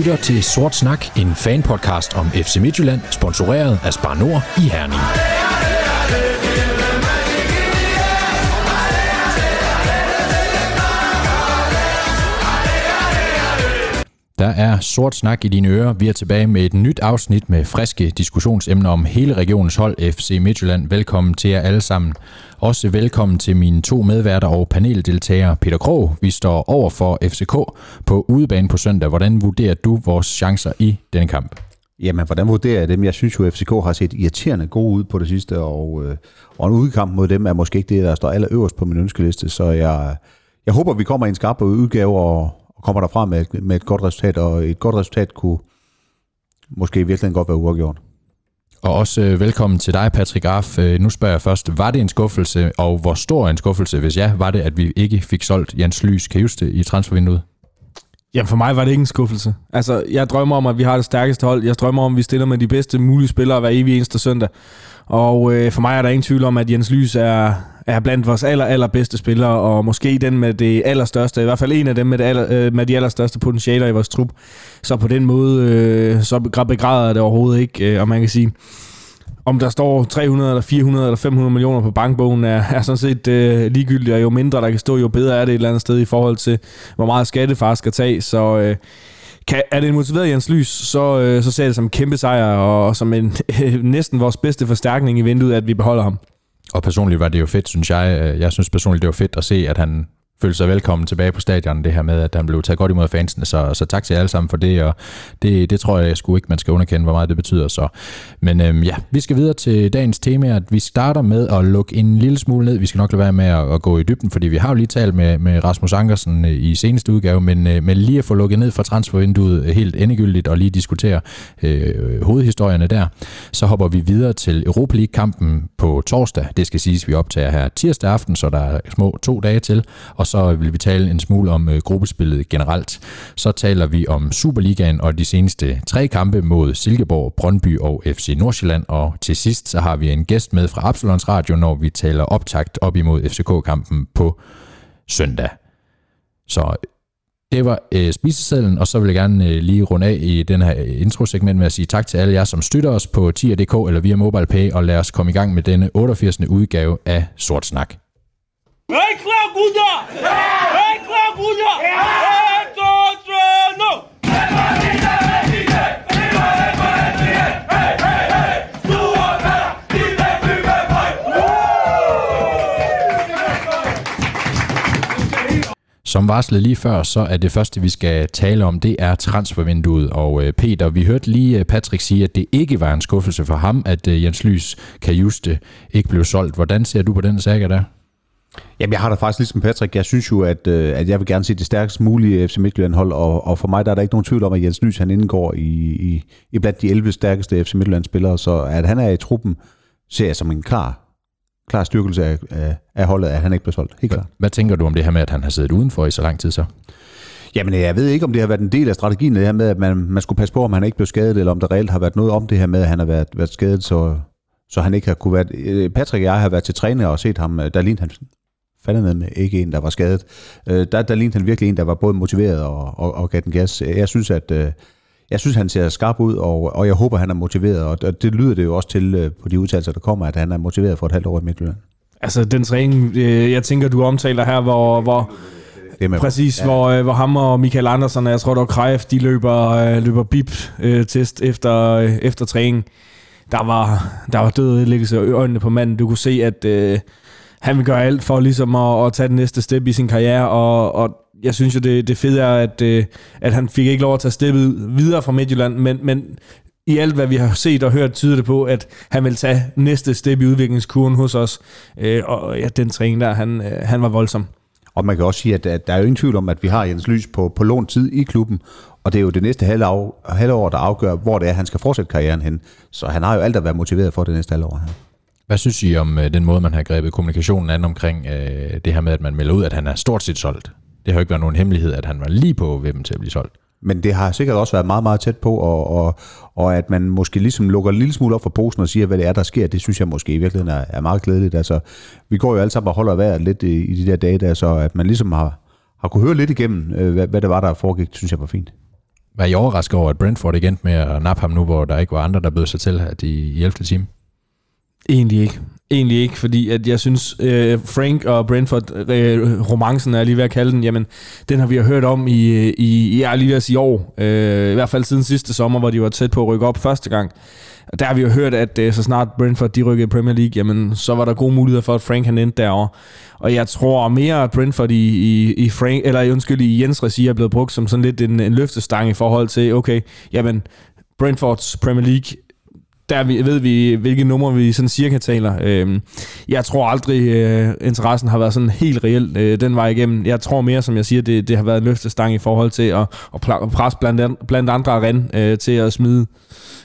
Lytter til Sort Snak, en fanpodcast om FC Midtjylland, sponsoreret af Spar Nord i Herning. Der er sort snak i dine ører. Vi er tilbage med et nyt afsnit med friske diskussionsemner om hele regionens hold FC Midtjylland. Velkommen til jer alle sammen. Også velkommen til mine to medværter og paneldeltagere. Peter Krog, vi står over for FCK på udebane på søndag. Hvordan vurderer du vores chancer i denne kamp? Jamen, hvordan vurderer jeg dem? Jeg synes jo, at FCK har set irriterende gode ud på det sidste, og, øh, og en udkamp mod dem er måske ikke det, der står allerøverst på min ønskeliste, så jeg, jeg håber, vi kommer i en skarp udgave og, og kommer derfra med et, med et godt resultat, og et godt resultat kunne måske virkelig godt være uafgjort. Og også øh, velkommen til dig, Patrick Arf. Øh, nu spørger jeg først, var det en skuffelse, og hvor stor en skuffelse, hvis ja, var det, at vi ikke fik solgt Jens Lys, kan i transfervinduet? Jamen for mig var det ikke en skuffelse. Altså, jeg drømmer om, at vi har det stærkeste hold. Jeg drømmer om, at vi stiller med de bedste mulige spillere hver evig eneste søndag. Og øh, for mig er der ingen tvivl om, at Jens Lys er, er blandt vores aller, allerbedste spillere, og måske den med det allerstørste, i hvert fald en af dem med, det aller, øh, med de allerstørste potentialer i vores trup. Så på den måde, øh, så begræder det overhovedet ikke, øh, og man kan sige, om der står 300 eller 400 eller 500 millioner på bankbogen, er, er sådan set øh, ligegyldigt, og jo mindre der kan stå, jo bedre er det et eller andet sted i forhold til, hvor meget skattefar skal tage. Så øh, kan, er det en motiveret Jens Lys, så, øh, så ser jeg det som en kæmpe sejr, og, og som en, øh, næsten vores bedste forstærkning i vinduet, at vi beholder ham. Og personligt var det jo fedt, synes jeg. Øh, jeg synes personligt, det var fedt at se, at han føle sig velkommen tilbage på stadion, det her med, at han blev taget godt imod fansene, så, så tak til jer alle sammen for det, og det, det tror jeg sgu ikke, man skal underkende, hvor meget det betyder. Så. Men øhm, ja, vi skal videre til dagens tema, at vi starter med at lukke en lille smule ned. Vi skal nok lade være med at, at gå i dybden, fordi vi har jo lige talt med, med Rasmus Ankersen øh, i seneste udgave, men, øh, men lige at få lukket ned fra transfervinduet øh, helt endegyldigt og lige diskutere øh, hovedhistorierne der, så hopper vi videre til Europa League-kampen på torsdag. Det skal siges, vi optager her tirsdag aften, så der er små to dage til, og så vil vi tale en smule om øh, gruppespillet generelt. Så taler vi om Superligaen og de seneste tre kampe mod Silkeborg, Brøndby og FC Nordsjælland. Og til sidst så har vi en gæst med fra Absalons Radio, når vi taler optakt op imod FCK-kampen på søndag. Så det var øh, spisesedlen, og så vil jeg gerne øh, lige runde af i den her øh, introsegment med at sige tak til alle jer, som støtter os på tier.dk eller via MobilePay, og lad os komme i gang med denne 88. udgave af Sort Snak. Hey, Claguda! Hey, Claguda! Hey, Totrano! Som varslet lige før, så er det første, vi skal tale om, det er transfervinduet. Og øh, Peter, vi hørte lige øh, Patrick sige, at det ikke var en skuffelse for ham, at øh, Jens Lys Kajuste ikke blev solgt. Hvordan ser du på den sag der? Jamen, jeg har da faktisk ligesom Patrick, jeg synes jo, at, øh, at jeg vil gerne se det stærkest mulige FC Midtjylland-hold, og, og for mig der er der ikke nogen tvivl om, at Jens Lys han indgår i, i, i blandt de 11 stærkeste FC Midtjylland-spillere, så at han er i truppen, ser jeg som en klar, klar styrkelse af, af, af holdet, at han ikke bliver solgt. Helt klart. Hvad tænker du om det her med, at han har siddet udenfor i så lang tid så? Jamen, jeg ved ikke, om det har været en del af strategien, det her med, at man, man skulle passe på, om han ikke blev skadet, eller om der reelt har været noget om det her med, at han har været, været skadet, så, så han ikke har kunne være... Øh, Patrick og jeg har været til træner og set ham, der lignede han fandme med ikke en, der var skadet. Øh, der, der lignede han virkelig en, der var både motiveret og, og, og gav den gas. Jeg synes, at øh, jeg synes, han ser skarp ud, og, og jeg håber, han er motiveret. Og det lyder det jo også til øh, på de udtalelser, der kommer, at han er motiveret for et halvt år i Midtjylland. Altså den træning, øh, jeg tænker, du omtaler her, hvor, hvor det med, præcis, ja. hvor, øh, hvor ham og Michael Andersen, jeg tror, der var Krejf, de løber, øh, løber bip-test øh, efter, øh, efter træning. Der var, der var død ødelæggelse i øjnene på manden. Du kunne se, at øh, han vil gøre alt for ligesom at, at tage den næste step i sin karriere, og, og jeg synes jo, det, det fede er, at, øh, at han fik ikke lov at tage steppet videre fra Midtjylland, men, men i alt, hvad vi har set og hørt, tyder det på, at han vil tage næste step i udviklingskurven hos os. Øh, og ja, den træning der, han, øh, han var voldsom. Og man kan også sige, at, at der er jo ingen tvivl om, at vi har Jens Lys på, på lån tid i klubben, og det er jo det næste halvår, der afgør, hvor det er, han skal fortsætte karrieren hen. Så han har jo alt at være motiveret for det næste halvår her. Hvad synes I om øh, den måde, man har grebet kommunikationen an omkring øh, det her med, at man melder ud, at han er stort set solgt? Det har jo ikke været nogen hemmelighed, at han var lige på vippen til at blive solgt. Men det har sikkert også været meget, meget tæt på, og, og, og at man måske ligesom lukker en lille smule op for posen og siger, hvad det er, der sker, det synes jeg måske i virkeligheden er, er meget glædeligt. Altså, vi går jo alle sammen og holder vejret lidt i, i de der dage der, så at man ligesom har, har kunne høre lidt igennem, øh, hvad, hvad det var, der foregik, synes jeg var fint. Var I overrasket over, at Brentford igen med at nappe ham nu, hvor der ikke var andre, der bød sig til at i, i 11. time? Egentlig ikke. Egentlig ikke, fordi at jeg synes, øh, Frank og Brentford, øh, romancen er lige ved at kalde den, jamen, den har vi jo hørt om i, i ja, lige ved at sige år. Øh, I hvert fald siden sidste sommer, hvor de var tæt på at rykke op første gang. Og der har vi jo hørt, at øh, så snart Brentford de rykkede i Premier League, jamen, så var der gode muligheder for, at Frank han endte derovre. Og jeg tror mere, at Brentford i, i, i, Frank, eller, undskyld, i Jens regi er blevet brugt som sådan lidt en, en løftestang i forhold til, okay, jamen, Brentfords Premier League der ved vi, hvilke numre vi sådan cirka taler. Øhm, jeg tror aldrig, øh, interessen har været sådan helt reel øh, den vej igennem. Jeg tror mere, som jeg siger, det, det har været en løftestang i forhold til at, at presse blandt, blandt andre ren øh, til at smide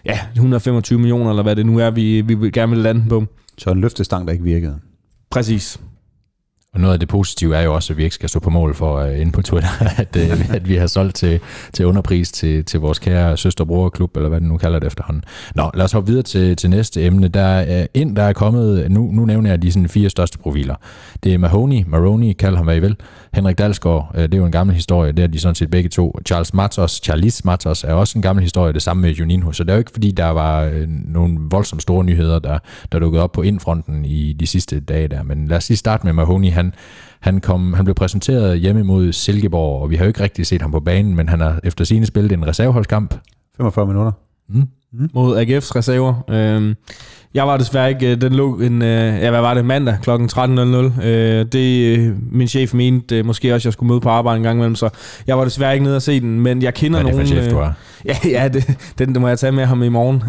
ja, 125 millioner, eller hvad det nu er, vi, vi gerne vil lande på. Så en løftestang, der ikke virkede. Præcis. Og noget af det positive er jo også, at vi ikke skal stå på mål for uh, inde på Twitter, at, uh, at vi har solgt til, til underpris til, til vores kære søsterbrorklub, eller hvad den nu kalder det efterhånden. Nå, lad os hoppe videre til, til næste emne. Der er ind, der er kommet, nu, nu nævner jeg de sådan fire største profiler. Det er Mahoney, Maroney, kald ham hvad I vil. Henrik Dalsgaard, uh, det er jo en gammel historie, det er de sådan set begge to. Charles Matos, Charles Matos er også en gammel historie, det samme med Juninho. Så det er jo ikke fordi, der var uh, nogle voldsomt store nyheder, der, der dukkede op på indfronten i de sidste dage der. Men lad os lige starte med Mahoney. Han, han, kom, han blev præsenteret hjemme mod Silkeborg, og vi har jo ikke rigtig set ham på banen, men han har efter sine spillet en reserveholdskamp. 45 minutter. Mm. Mm. Mod AGF's reserver. Øhm, jeg var desværre ikke, øh, den lå en, øh, ja, hvad var det, mandag kl. 13.00. Øh, det, min chef mente måske også, at jeg skulle møde på arbejde en gang imellem, så jeg var desværre ikke nede og se den, men jeg kender Hvad er det nogen... Chef, du er? Ja, ja det, den det må jeg tage med ham i morgen.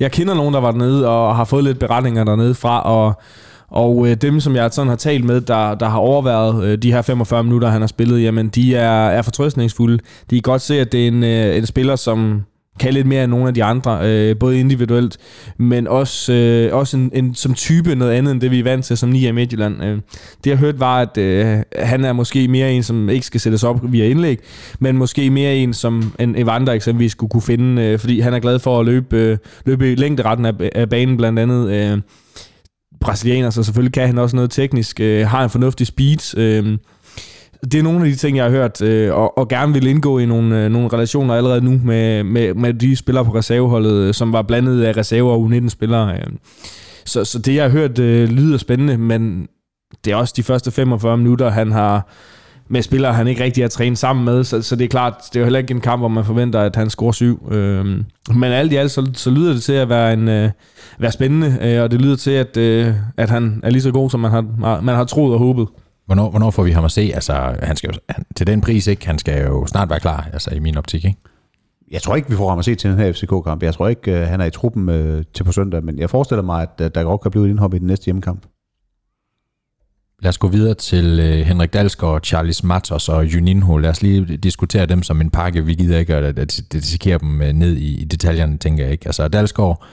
jeg kender nogen, der var dernede og har fået lidt beretninger dernede fra, og og øh, dem, som jeg sådan har talt med, der, der har overværet øh, de her 45 minutter, han har spillet, jamen de er, er fortrøstningsfulde. De kan godt se, at det er en, øh, en spiller, som kan lidt mere end nogle af de andre, øh, både individuelt, men også, øh, også en, en, som type noget andet, end det vi er vant til som 9 i Midtjylland. Øh, det jeg hørt var, at øh, han er måske mere en, som ikke skal sættes op via indlæg, men måske mere en, som en Evander eksempelvis skulle kunne finde, øh, fordi han er glad for at løbe, øh, løbe i længderetten af, af banen blandt andet. Øh, brasilianer, så selvfølgelig kan han også noget teknisk, øh, har en fornuftig speed. Øh, det er nogle af de ting, jeg har hørt, øh, og, og gerne vil indgå i nogle, øh, nogle relationer allerede nu med, med, med de spillere på reserveholdet, øh, som var blandet af reserve- og U19-spillere. Øh. Så, så det, jeg har hørt, øh, lyder spændende, men det er også de første 45 minutter, han har med spillere, han ikke rigtig har trænet sammen med, så, så det er klart, det er jo heller ikke en kamp, hvor man forventer, at han scorer syv. Øh, men alt i alt, så, så lyder det til at være, en, øh, være spændende, øh, og det lyder til, at, øh, at han er lige så god, som man har, man har troet og håbet. Hvornår, hvornår får vi ham at se? Altså, han skal jo, han, til den pris, ikke? Han skal jo snart være klar, altså i min optik, ikke? Jeg tror ikke, vi får ham at se til den her FCK-kamp. Jeg tror ikke, han er i truppen øh, til på søndag, men jeg forestiller mig, at der godt kan blive et indhop i den næste hjemmekamp. Lad os gå videre til øh, Henrik Dalsgaard, Charles Matos og Juninho. Lad os lige diskutere dem som en pakke. Vi gider ikke at, at dissekere dem øh, ned i, i detaljerne, tænker jeg ikke. Altså Dalsgaard,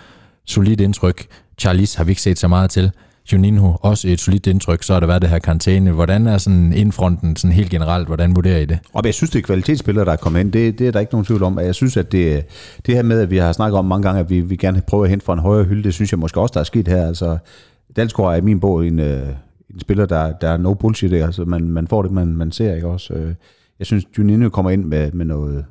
solidt indtryk. Charles har vi ikke set så meget til. Juninho, også et solidt indtryk. Så har der været det her karantæne. Hvordan er sådan indfronten sådan helt generelt? Hvordan vurderer I det? Og jeg synes, det er kvalitetsspillere, der er kommet ind. Det, det er der ikke nogen tvivl om. Jeg synes, at det, det her med, at vi har snakket om mange gange, at vi, vi gerne prøver at hente fra en højere hylde, det synes jeg måske også, der er sket her. Altså, Dalsgaard er i min bog en, øh, en spiller, der, der er no bullshit, altså man, man får det, man, man ser, ikke også? Øh, jeg synes, Juninho kommer ind med, med noget,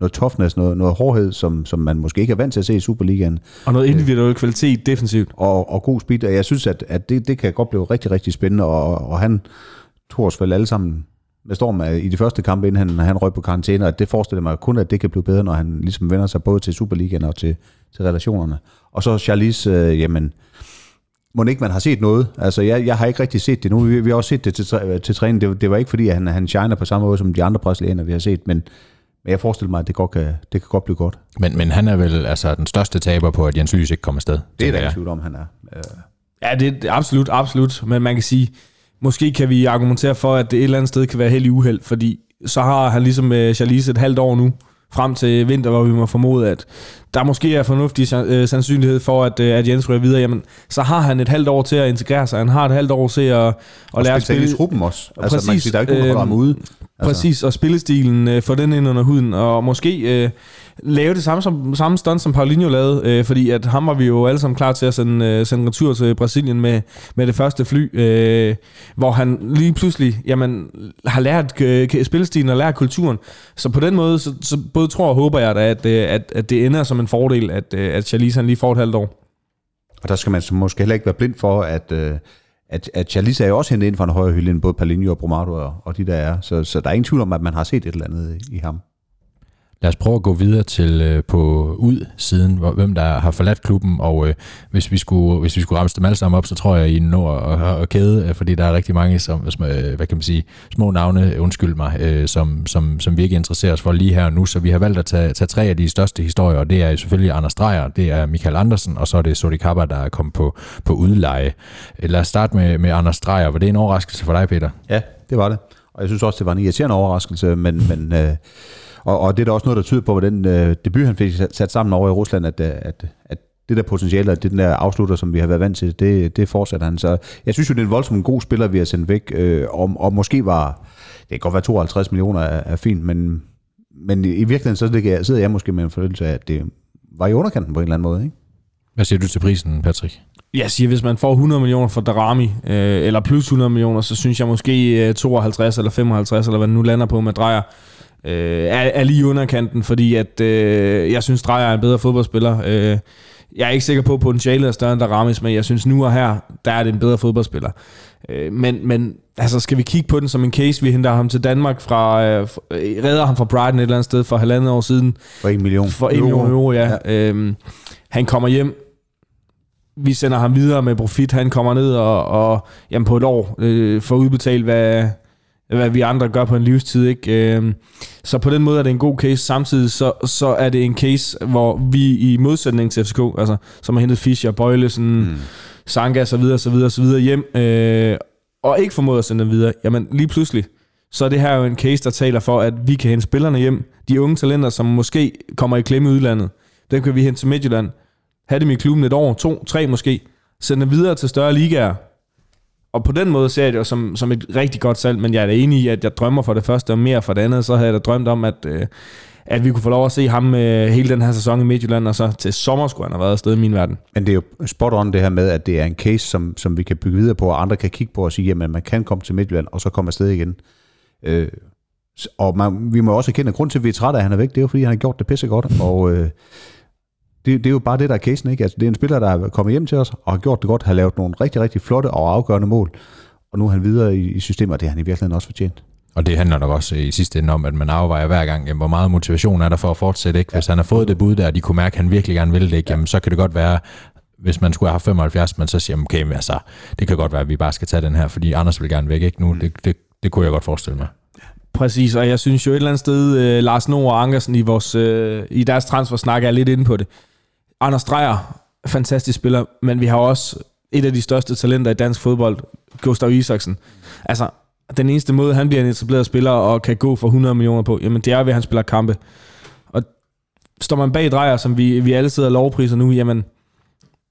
noget toughness, noget, noget hårdhed, som, som man måske ikke er vant til at se i Superligaen. Og noget individuel kvalitet defensivt. Og, og god speed, og jeg synes, at, at det, det kan godt blive rigtig, rigtig spændende, og, og han tog os vel alle sammen med storm i de første kampe, inden han, han røg på karantæne, og det forestiller mig kun, at det kan blive bedre, når han ligesom vender sig både til Superligaen og til, til relationerne. Og så Charlize, øh, jamen, må ikke man har set noget. Altså, jeg, jeg har ikke rigtig set det nu. Vi, vi har også set det til, til træning. Det, det var ikke fordi, at han, han shiner på samme måde som de andre brasilianere, vi har set, men, men jeg forestiller mig, at det, godt kan, det kan godt blive godt. Men, men han er vel altså den største taber på, at Jens Lys ikke kommer afsted? Det er der ikke tvivl om, han er. Uh... Ja, det er absolut, absolut. Men man kan sige, måske kan vi argumentere for, at det et eller andet sted kan være helt uheld, fordi så har han ligesom med Charlize et halvt år nu, frem til vinter, hvor vi må formode, at der måske er fornuftig øh, sandsynlighed for, at, øh, at Jens ryger videre, jamen, så har han et halvt år til at integrere sig. Han har et halvt år til at, at og lære at spille. i truppen også. Altså, Præcis, man kan sige, der er ikke nogen, der ude. Altså. Præcis, og spillestilen øh, få den ind under huden, og måske øh, lave det samme, som, samme stunt, som Paulinho lavede, øh, fordi at ham var vi jo alle sammen klar til at sende, øh, sende retur til Brasilien med, med det første fly, øh, hvor han lige pludselig jamen, har lært øh, spillestilen og lært kulturen. Så på den måde, så, så både tror og håber jeg da, at, øh, at, at det ender som en fordel, at, øh, at Charlize han lige får et halvt år. Og der skal man så måske heller ikke være blind for, at... Øh at, at Charlize er jo også hentet ind fra en højere hylde end både Palinho og Bromado og, og de der er. Så, så der er ingen tvivl om, at man har set et eller andet i ham. Lad os prøve at gå videre til øh, på ud siden, hvor, hvem der har forladt klubben, og øh, hvis, vi skulle, hvis vi skulle ramse dem alle sammen op, så tror jeg, I når at, at kæde, øh, fordi der er rigtig mange som, øh, hvad kan man sige, små navne, øh, undskyld mig, øh, som, som, som vi ikke interesserer os for lige her og nu, så vi har valgt at tage, tage tre af de største historier, og det er selvfølgelig Anders Dreyer, det er Michael Andersen, og så er det Sodi Kappa, der er kommet på, på udleje. Øh, lad os starte med, med Anders Dreyer. Var det en overraskelse for dig, Peter? Ja, det var det. Og jeg synes også, det var en irriterende overraskelse, men, men øh, og, og det er der også noget, der tyder på, hvordan øh, debut han fik sat sammen over i Rusland, at, øh, at, at det der potentiale, at det den der afslutter, som vi har været vant til, det, det fortsætter han. Så jeg synes jo, det er en voldsomt god spiller, vi har sendt væk, øh, og, og måske var, det kan godt være 52 millioner er, er fint, men, men i virkeligheden så det, sidder jeg måske med en følelse af, at det var i underkanten på en eller anden måde. Ikke? Hvad siger du til prisen, Patrick? Jeg siger, hvis man får 100 millioner for Darami, øh, eller plus 100 millioner, så synes jeg måske øh, 52 eller 55, eller hvad nu lander på med drejer, øh, er, er lige underkanten, fordi at, øh, jeg synes, Drejer er en bedre fodboldspiller. Øh, jeg er ikke sikker på, at potentialet er større end Ramis, men jeg synes nu og her, der er det en bedre fodboldspiller. Øh, men, men altså, skal vi kigge på den som en case? Vi henter ham til Danmark fra, øh, redder ham fra Brighton et eller andet sted for halvandet år siden. For en million. For en million euro, ja. ja. Øh, han kommer hjem, vi sender ham videre med profit, han kommer ned og, og jamen på et år øh, får udbetalt, hvad, hvad vi andre gør på en livstid. Ikke? Øhm, så på den måde er det en god case. Samtidig så, så er det en case, hvor vi i modsætning til FCK, altså, som har hentet Fischer, Bøjlesen, mm. Sanka osv., så videre, så videre hjem, øh, og ikke formået at sende dem videre, jamen lige pludselig, så er det her jo en case, der taler for, at vi kan hente spillerne hjem. De unge talenter, som måske kommer i klemme i udlandet, dem kan vi hente til Midtjylland, have dem i klubben et år, to, tre måske, sende dem videre til større ligaer, og på den måde ser jeg det jo som, som et rigtig godt salg, men jeg er da enig i, at jeg drømmer for det første og mere for det andet, så havde jeg da drømt om, at, øh, at vi kunne få lov at se ham øh, hele den her sæson i Midtjylland, og så til sommer skulle han have været afsted i min verden. Men det er jo spot on det her med, at det er en case, som, som vi kan bygge videre på, og andre kan kigge på og sige, jamen man kan komme til Midtjylland, og så komme afsted igen. Øh, og man, vi må også erkende, at grund til, at vi er trætte af, at han er væk, det er jo, fordi han har gjort det pisse godt, og øh, det, det er jo bare det, der er casen, ikke? Altså, det er en spiller, der er kommet hjem til os og har gjort det godt, har lavet nogle rigtig, rigtig flotte og afgørende mål, og nu er han videre i, i systemet, og det har han i virkeligheden også fortjent. Og det handler nok også i sidste ende om, at man afvejer hver gang, jamen, hvor meget motivation er der for at fortsætte. Ikke? Hvis ja. han har fået det bud der, og de kunne mærke, at han virkelig gerne vil det, ikke? Jamen, så kan det godt være, hvis man skulle have 75, men så siger man, okay, men altså, det kan godt være, at vi bare skal tage den her, fordi Anders vil gerne væk. Ikke? Nu, det, det, det kunne jeg godt forestille mig. Præcis, og jeg synes jo et eller andet sted, uh, Lars Nord og Ankersen i, vores, uh, i deres transfer er lidt inde på det. Anders Dreyer, fantastisk spiller, men vi har også et af de største talenter i dansk fodbold, Gustav Isaksen. Altså, den eneste måde, han bliver en etableret spiller og kan gå for 100 millioner på, jamen det er ved, at han spiller kampe. Og står man bag Dreyer, som vi, vi alle sidder og lovpriser nu, jamen,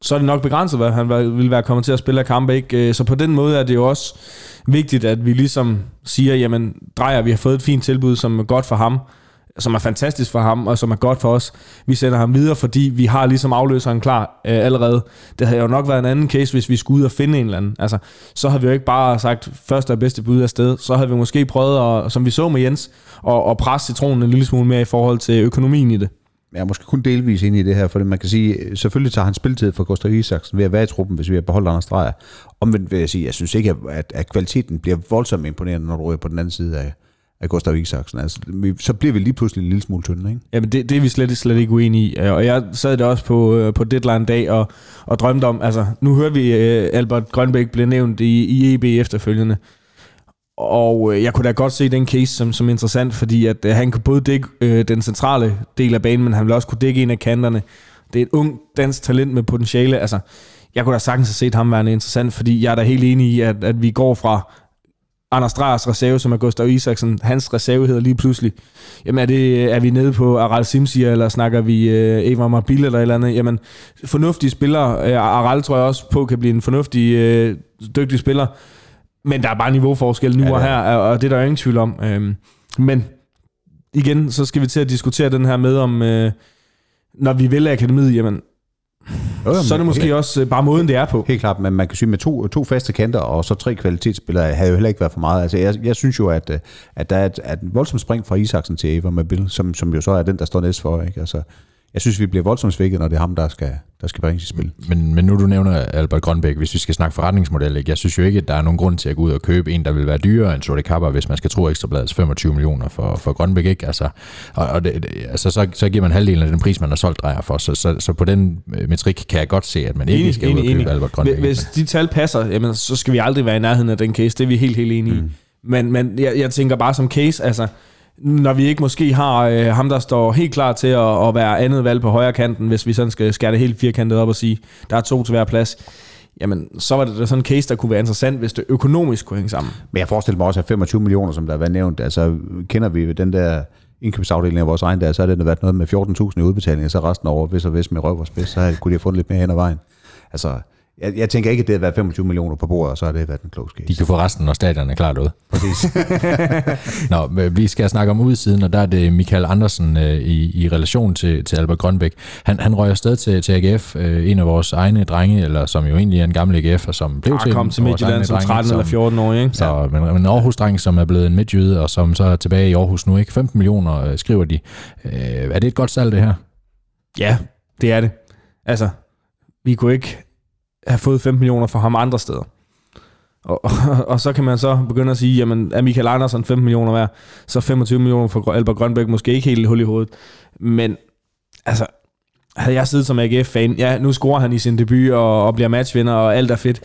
så er det nok begrænset, hvad han vil være kommet til at spille af kampe. Ikke? Øh, så på den måde er det jo også vigtigt, at vi ligesom siger, jamen Dreyer, vi har fået et fint tilbud, som er godt for ham som er fantastisk for ham, og som er godt for os. Vi sender ham videre, fordi vi har ligesom afløseren klar øh, allerede. Det havde jo nok været en anden case, hvis vi skulle ud og finde en eller anden. Altså, så havde vi jo ikke bare sagt, første og bedste bud af sted. Så havde vi måske prøvet, at, som vi så med Jens, at, at presse citronen en lille smule mere i forhold til økonomien i det. Jeg er måske kun delvis ind i det her, for man kan sige, selvfølgelig tager han spilletid for Gustav Isaksen ved at være i truppen, hvis vi har beholdt Anders Dreyer. Omvendt vil jeg sige, jeg synes ikke, at, at kvaliteten bliver voldsomt imponerende, når du rører på den anden side af, af Gustav Isaksen. Altså, så bliver vi lige pludselig en lille smule tynde, ikke? Jamen, det, det er vi slet, slet ikke uenige i. Og jeg sad der også på, øh, på deadline-dag og, og drømte om, altså, nu hører vi uh, Albert Grønbæk blive nævnt i, i EB efterfølgende. Og øh, jeg kunne da godt se den case som, som interessant, fordi at han kunne både dække øh, den centrale del af banen, men han ville også kunne dække en af kanterne. Det er et ung dansk talent med potentiale. Altså, jeg kunne da sagtens have set ham være interessant, fordi jeg er da helt enig i, at, at vi går fra Anders Dragers reserve, som er Gustav Isaksen, hans reserve hedder lige pludselig. Jamen er, det, er vi nede på Aral Simsia, eller snakker vi uh, Eva Marbil eller et eller andet? Jamen, fornuftige spillere. Uh, Aral tror jeg også på kan blive en fornuftig, uh, dygtig spiller. Men der er bare niveauforskel nu ja, og her, og det er der jo ingen tvivl om. Uh, Men igen, så skal vi til at diskutere den her med, om øh, når vi vælger akademiet, jamen, Jo, så er det måske også øh, bare måden, det er på. Helt klart, men man kan sige, med to, to faste kanter og så tre kvalitetsspillere, havde jo heller ikke været for meget. Altså, jeg, jeg synes jo, at, øh, at der er et, at voldsomt spring fra Isaksen til Eva med Bill, som, som jo så er den, der står næst for. Ikke? Altså, jeg synes, vi bliver voldsomt svækket, når det er ham, der skal, der skal bringes i spil. Men, men nu du nævner Albert Grønbæk, hvis vi skal snakke forretningsmodel, ikke? jeg synes jo ikke, at der er nogen grund til at gå ud og købe en, der vil være dyrere end Jordi Kappa, hvis man skal tro Ekstrabladets 25 millioner for, for Grønbæk. Ikke? Altså, og, og det, altså, så, så giver man halvdelen af den pris, man har solgt drejer for. Så, så, så på den øh, metrik kan jeg godt se, at man ikke Enig, skal ud og købe enig. Albert Grønbæk. Hvis de tal passer, jamen, så skal vi aldrig være i nærheden af den case. Det er vi helt, helt enige i. Mm. Men, men jeg, jeg tænker bare som case, altså, når vi ikke måske har øh, ham, der står helt klar til at, at være andet valg på højre kanten, hvis vi sådan skal skære det helt firkantet op og sige, der er to til hver plads, jamen, så var det da sådan en case, der kunne være interessant, hvis det økonomisk kunne hænge sammen. Men jeg forestiller mig også, at 25 millioner, som der har været nævnt, altså kender vi den der indkøbsafdeling af vores egen der, så har det været noget med 14.000 i udbetaling, og så resten over, hvis og hvis med røv og spids, så kunne de have fundet lidt mere hen ad vejen. Altså, jeg, jeg tænker ikke, at det har været 25 millioner på bordet, og så har det været en klog De case. kan få resten, når stadion er klart ud. Præcis. Nå, men vi skal snakke om udsiden, og der er det Michael Andersen øh, i, i relation til, til Albert Grønbæk. Han, han røg afsted til, til AGF, øh, en af vores egne drenge, eller som jo egentlig er en gammel AGF, og som blev Der til, kom en til af vores egne Midtjylland som drenge, 13 eller som- 14 år, ikke? Så, men, men en Aarhus-dreng, som er blevet en midtjyde, og som så er tilbage i Aarhus nu, ikke? 15 millioner, øh, skriver de. Øh, er det et godt salg, det her? Ja, det er det. Altså, vi kunne ikke have fået 5 millioner for ham andre steder. Og, og, og så kan man så begynde at sige, jamen er Michael Andersen 5 millioner værd, så 25 millioner for Albert Grønbæk måske ikke helt hul i hovedet. Men altså, havde jeg siddet som AGF-fan, ja, nu scorer han i sin debut og, og bliver matchvinder, og alt er fedt.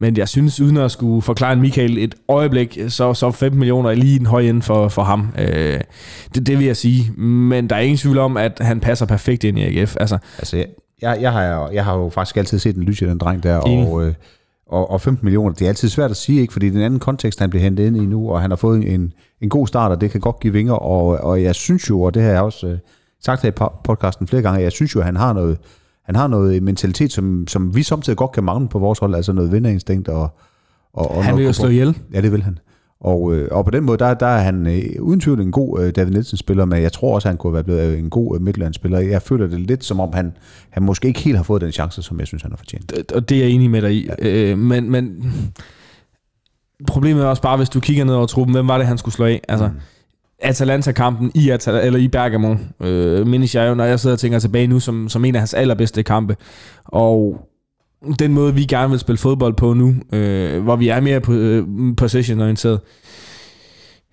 Men jeg synes, uden at skulle forklare en Michael et øjeblik, så, så 5 millioner er lige en høj ende for, for ham. Øh, det, det vil jeg sige. Men der er ingen tvivl om, at han passer perfekt ind i AGF. Altså, altså, jeg, jeg, jeg, har, jo- jeg har jo faktisk altid set en lys i den dreng der, Enig. og, øh, og, og 15 millioner, det er altid svært at sige, ikke? fordi det er en anden kontekst, han bliver hentet ind i nu, og han har fået en, en god start, og det kan godt give vinger, og, og jeg synes jo, og det har jeg også øh, sagt her i po- podcasten flere gange, jeg synes jo, at han har noget, han har noget mentalitet, som, som vi samtidig godt kan mangle på vores hold, altså noget vinderinstinkt. Og, og, og han vil jo slå ihjel. Ja, det vil han. Og, øh, og på den måde, der, der er han øh, uden tvivl en god øh, David Nielsen-spiller, men jeg tror også, han kunne være blevet øh, en god øh, Midtjylland-spiller. Jeg føler det lidt som om, han, han måske ikke helt har fået den chance, som jeg synes, han har fortjent. Og det er jeg enig med dig i. Ja. Øh, men, men problemet er også bare, hvis du kigger ned over truppen, hvem var det, han skulle slå af? Altså, mm. Atalanta-kampen i, Atal- eller i Bergamo, øh, mindes jeg jo, når jeg sidder og tænker tilbage nu, som, som en af hans allerbedste kampe. Og den måde, vi gerne vil spille fodbold på nu, øh, hvor vi er mere på, øh, position-orienteret,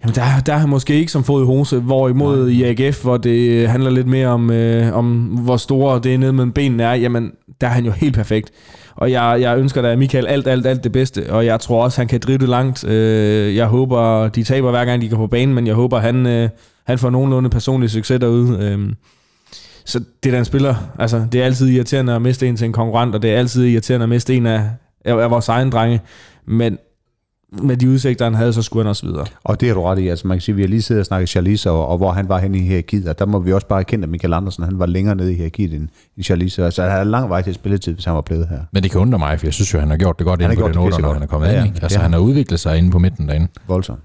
Jamen, der, der er måske ikke som fod i hose, hvorimod Nej. i AGF, hvor det handler lidt mere om, øh, om hvor store det er nede mellem benene er, jamen, der er han jo helt perfekt. Og jeg, jeg ønsker da Michael alt, alt, alt det bedste, og jeg tror også, han kan drive det langt. Øh, jeg håber, de taber hver gang, de går på banen, men jeg håber, han, øh, han får nogenlunde personlig succes derude. Øh, så det er da en spiller. Altså, det er altid irriterende at miste en til en konkurrent, og det er altid irriterende at miste en af, af, af vores egen drenge. Men med de udsigter, han havde, så skulle han også videre. Og det har du ret i. Altså, man kan sige, at vi har lige siddet og snakket Charlize, og, og hvor han var henne i hierarkiet, og der må vi også bare erkende, at Michael Andersen han var længere nede i hierarkiet end, end Charlize. Altså, han havde lang vej til spilletid, hvis han var blevet her. Men det kan undre mig, for jeg synes jo, han har gjort det godt Han inde på gjort den det 8, når han er kommet Ja, ind. ja, Ikke? Altså, har han har udviklet sig inde på midten derinde. Voldsomt.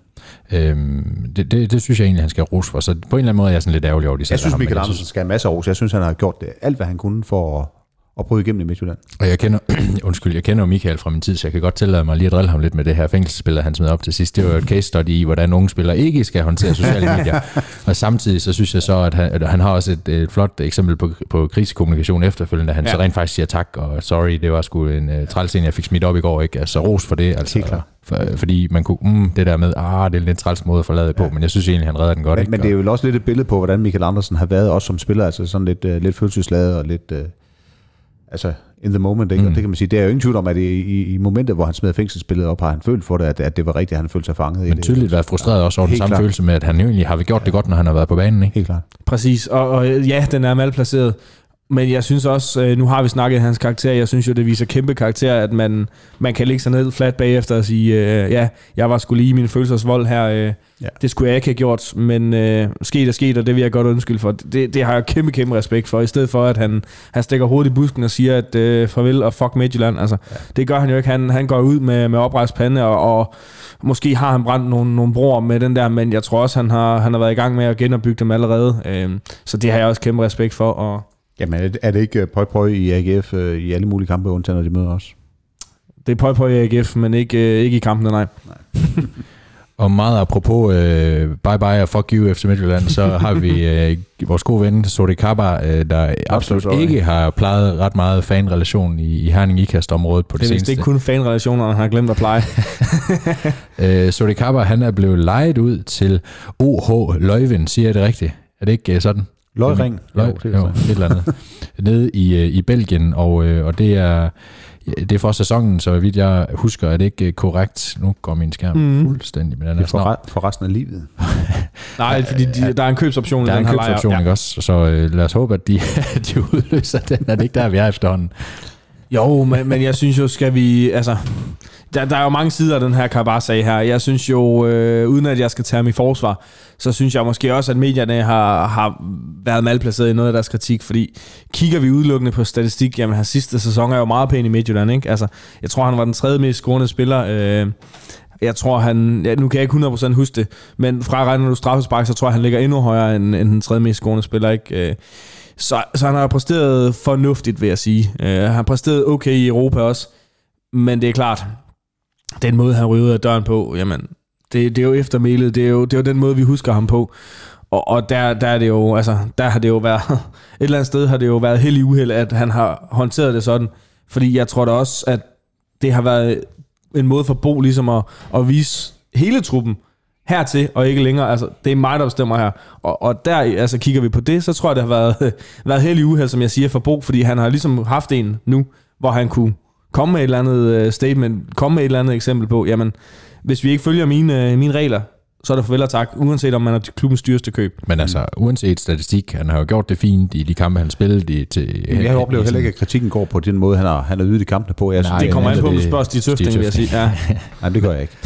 Øhm, det, det, det, synes jeg egentlig, han skal rose for. Så på en eller anden måde er jeg sådan lidt ærgerlig over, de Jeg synes, ham, Michael Andersen skal have masser af ros. Jeg synes, han har gjort det, alt, hvad han kunne for at, bryde igennem i Midtjylland. Og jeg kender, undskyld, jeg kender Michael fra min tid, så jeg kan godt tillade mig lige at drille ham lidt med det her fængselsspil, han smed op til sidst. Det var jo et case study i, hvordan unge spillere ikke skal håndtere sociale medier. og samtidig så synes jeg så, at han, at han har også et, et flot eksempel på, på krisekommunikation efterfølgende. Han ja. så Ja. rent faktisk siger tak, og sorry, det var sgu en uh, træls jeg fik smidt op i går. Ikke? Altså ros for det. Helt Altså, klart. for, fordi man kunne, mm, det der med, ah, det er en lidt træls måde at forlade på, men jeg synes egentlig, han redder den godt. Men, ikke? men det er jo også lidt et billede på, hvordan Michael Andersen har været, også som spiller, altså sådan lidt, uh, lidt følelsesladet og lidt... Uh, altså, in the moment, ikke? Mm. Og det kan man sige, det er jo ingen tvivl om, at i, i, i momentet, hvor han smed fængselsspillet op, har han følt for det, at, at det var rigtigt, at han følte sig fanget i men det. tydeligt været frustreret også over den samme klart. følelse med, at han egentlig har gjort det godt, når han har været på banen. Ikke? Helt klart. Præcis, og, og ja, den er malplaceret. Men jeg synes også, øh, nu har vi snakket hans karakter, jeg synes jo, det viser kæmpe karakter, at man, man kan lægge sig ned flat bagefter og sige, øh, ja, jeg var skulle lige i min følelsesvold her, øh, ja. det skulle jeg ikke have gjort, men øh, sket er sket, og det vil jeg godt undskylde for. Det, det har jeg kæmpe, kæmpe respekt for, i stedet for, at han, han stikker hovedet i busken og siger, at øh, farvel og fuck Midtjylland. Altså, ja. Det gør han jo ikke. Han, han går ud med, med oprejst pande, og, og måske har han brændt nogle, nogle broer med den der, men jeg tror også, han har, han har været i gang med at genopbygge dem allerede. Øh, så det har jeg også kæmpe respekt for, og Jamen, er det ikke pøj pøj i AGF øh, i alle mulige kampe, undtagen når de møder os? Det er pøj pøj i AGF, men ikke, øh, ikke i kampene, nej. nej. Og meget apropos uh, bye bye og fuck you efter Midtjylland, så har vi uh, vores gode ven, Sodi Kaba, uh, der absolut sorry. ikke har plejet ret meget fanrelation i, i Herning Ikast-området på det, det seneste. Det er ikke kun fanrelationer, han har glemt at pleje. uh, Sodi Kaba, han er blevet lejet ud til OH Løjven, siger jeg det rigtigt? Er det ikke sådan? Løgring. Løg, jo, jo, et eller andet. Nede i, øh, i Belgien, og, øh, og det er det er for sæsonen, så vidt jeg husker, er det ikke øh, korrekt. Nu går min skærm mm. fuldstændig. Men den det er for, for resten af livet. Nej, fordi de, der er en købsoption. Der er en købsoption, ja. ikke også? Så øh, lad os håbe, at de, de udløser den. Er det ikke der, vi er efterhånden? Jo, men, men jeg synes jo, skal vi... Altså, der, der er jo mange sider af den her Karabas-sag her. Jeg synes jo, øh, uden at jeg skal tage mig i forsvar, så synes jeg måske også, at medierne har, har været malplaceret i noget af deres kritik, fordi kigger vi udelukkende på statistik, jamen hans sidste sæson er jo meget pæn i Midtjylland, ikke? Altså, jeg tror, han var den tredje mest scorende spiller. Øh, jeg tror, han... Ja, nu kan jeg ikke 100% huske det, men fra regner du straffespark, så tror jeg, han ligger endnu højere end, end den tredje mest scorende spiller, ikke? Øh, så, så han har præsteret fornuftigt, vil jeg sige. Øh, han har præsteret okay i Europa også, men det er klart, den måde, han ryger af døren på, jamen, det, det er jo eftermælet, det er jo, det er jo den måde, vi husker ham på. Og, og der, der er det jo, altså, der har det jo været, et eller andet sted har det jo været heldig uheld, at han har håndteret det sådan. Fordi jeg tror da også, at det har været en måde for Bo ligesom at, at vise hele truppen hertil, og ikke længere. Altså, det er mig, der bestemmer her. Og, og der, altså, kigger vi på det, så tror jeg, det har været, været heldig uheld, som jeg siger, for Bo, fordi han har ligesom haft en nu, hvor han kunne komme med et eller andet øh, statement, komme med et eller andet eksempel på, jamen, hvis vi ikke følger mine, øh, mine regler, så er det farvel og tak, uanset om man er klubbens dyreste køb. Men altså, uanset statistik, han har jo gjort det fint i de kampe, han spillede i, til... Jeg oplever heller ikke, at kritikken går på den måde, han har, han har ydet i kampene på. Jeg Nej, det kommer an på, om du spørger Stig Tøfting, vil jeg sige. Ja. Nej, det gør jeg ikke.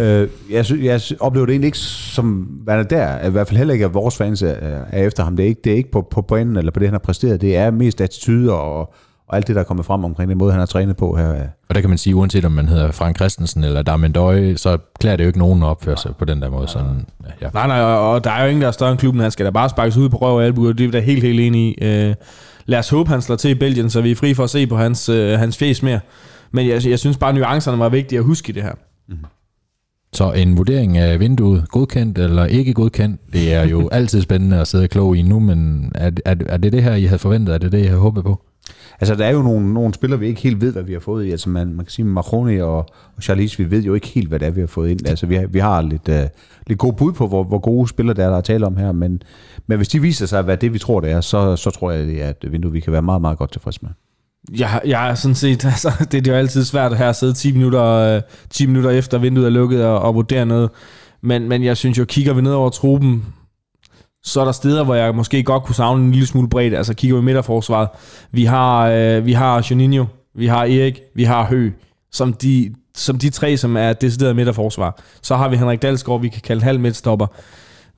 øh, jeg, synes, jeg oplever det egentlig ikke som, hvad er der, i hvert fald heller ikke, at vores fans er, er efter ham. Det er ikke, det er ikke på, på banen, eller på det, han har præsteret. Det er mest attitude og, og alt det, der er kommet frem omkring den måde, han har trænet på her. Og der kan man sige, uanset om man hedder Frank Christensen eller Darmen Døje, så klæder det jo ikke nogen at opføre sig på den der måde. Sådan, ja. Nej, nej, og der er jo ingen, der er større end klubben. Han skal da bare sparkes ud på røv og albu, og det er vi da helt, helt enige i. Øh, lad os håbe, han slår til i Belgien, så vi er fri for at se på hans, øh, hans fjes mere. Men jeg, jeg synes bare, nuancerne var vigtige at huske i det her. Mm-hmm. Så en vurdering af vinduet, godkendt eller ikke godkendt, det er jo altid spændende at sidde klog i nu, men er, er, er det det her, I havde forventet? Er det det, I havde håbet på? Altså, der er jo nogle, nogle spillere, vi ikke helt ved, hvad vi har fået i. Altså, man, man kan sige, Marconi og, og Charlize, vi ved jo ikke helt, hvad det er, vi har fået ind. Altså, vi har, vi har lidt, uh, lidt gode bud på, hvor, hvor gode spillere der er, der er tale om her. Men, men hvis de viser sig at være det, vi tror, det er, så, så tror jeg, at vinduet vi kan være meget, meget godt tilfredse med. Jeg, jeg er sådan set, altså, det, det er jo altid svært her at sidde 10 minutter, øh, 10 minutter efter vinduet er lukket og, og vurdere noget. Men, men jeg synes jo, kigger vi ned over truppen, så er der steder, hvor jeg måske godt kunne savne en lille smule bredt. Altså kigger vi midterforsvaret. Vi har, øh, vi har Juninho, vi har Erik, vi har Hø, som de, som de tre, som er decideret midterforsvar. Så har vi Henrik Dalsgaard, vi kan kalde halv midtstopper.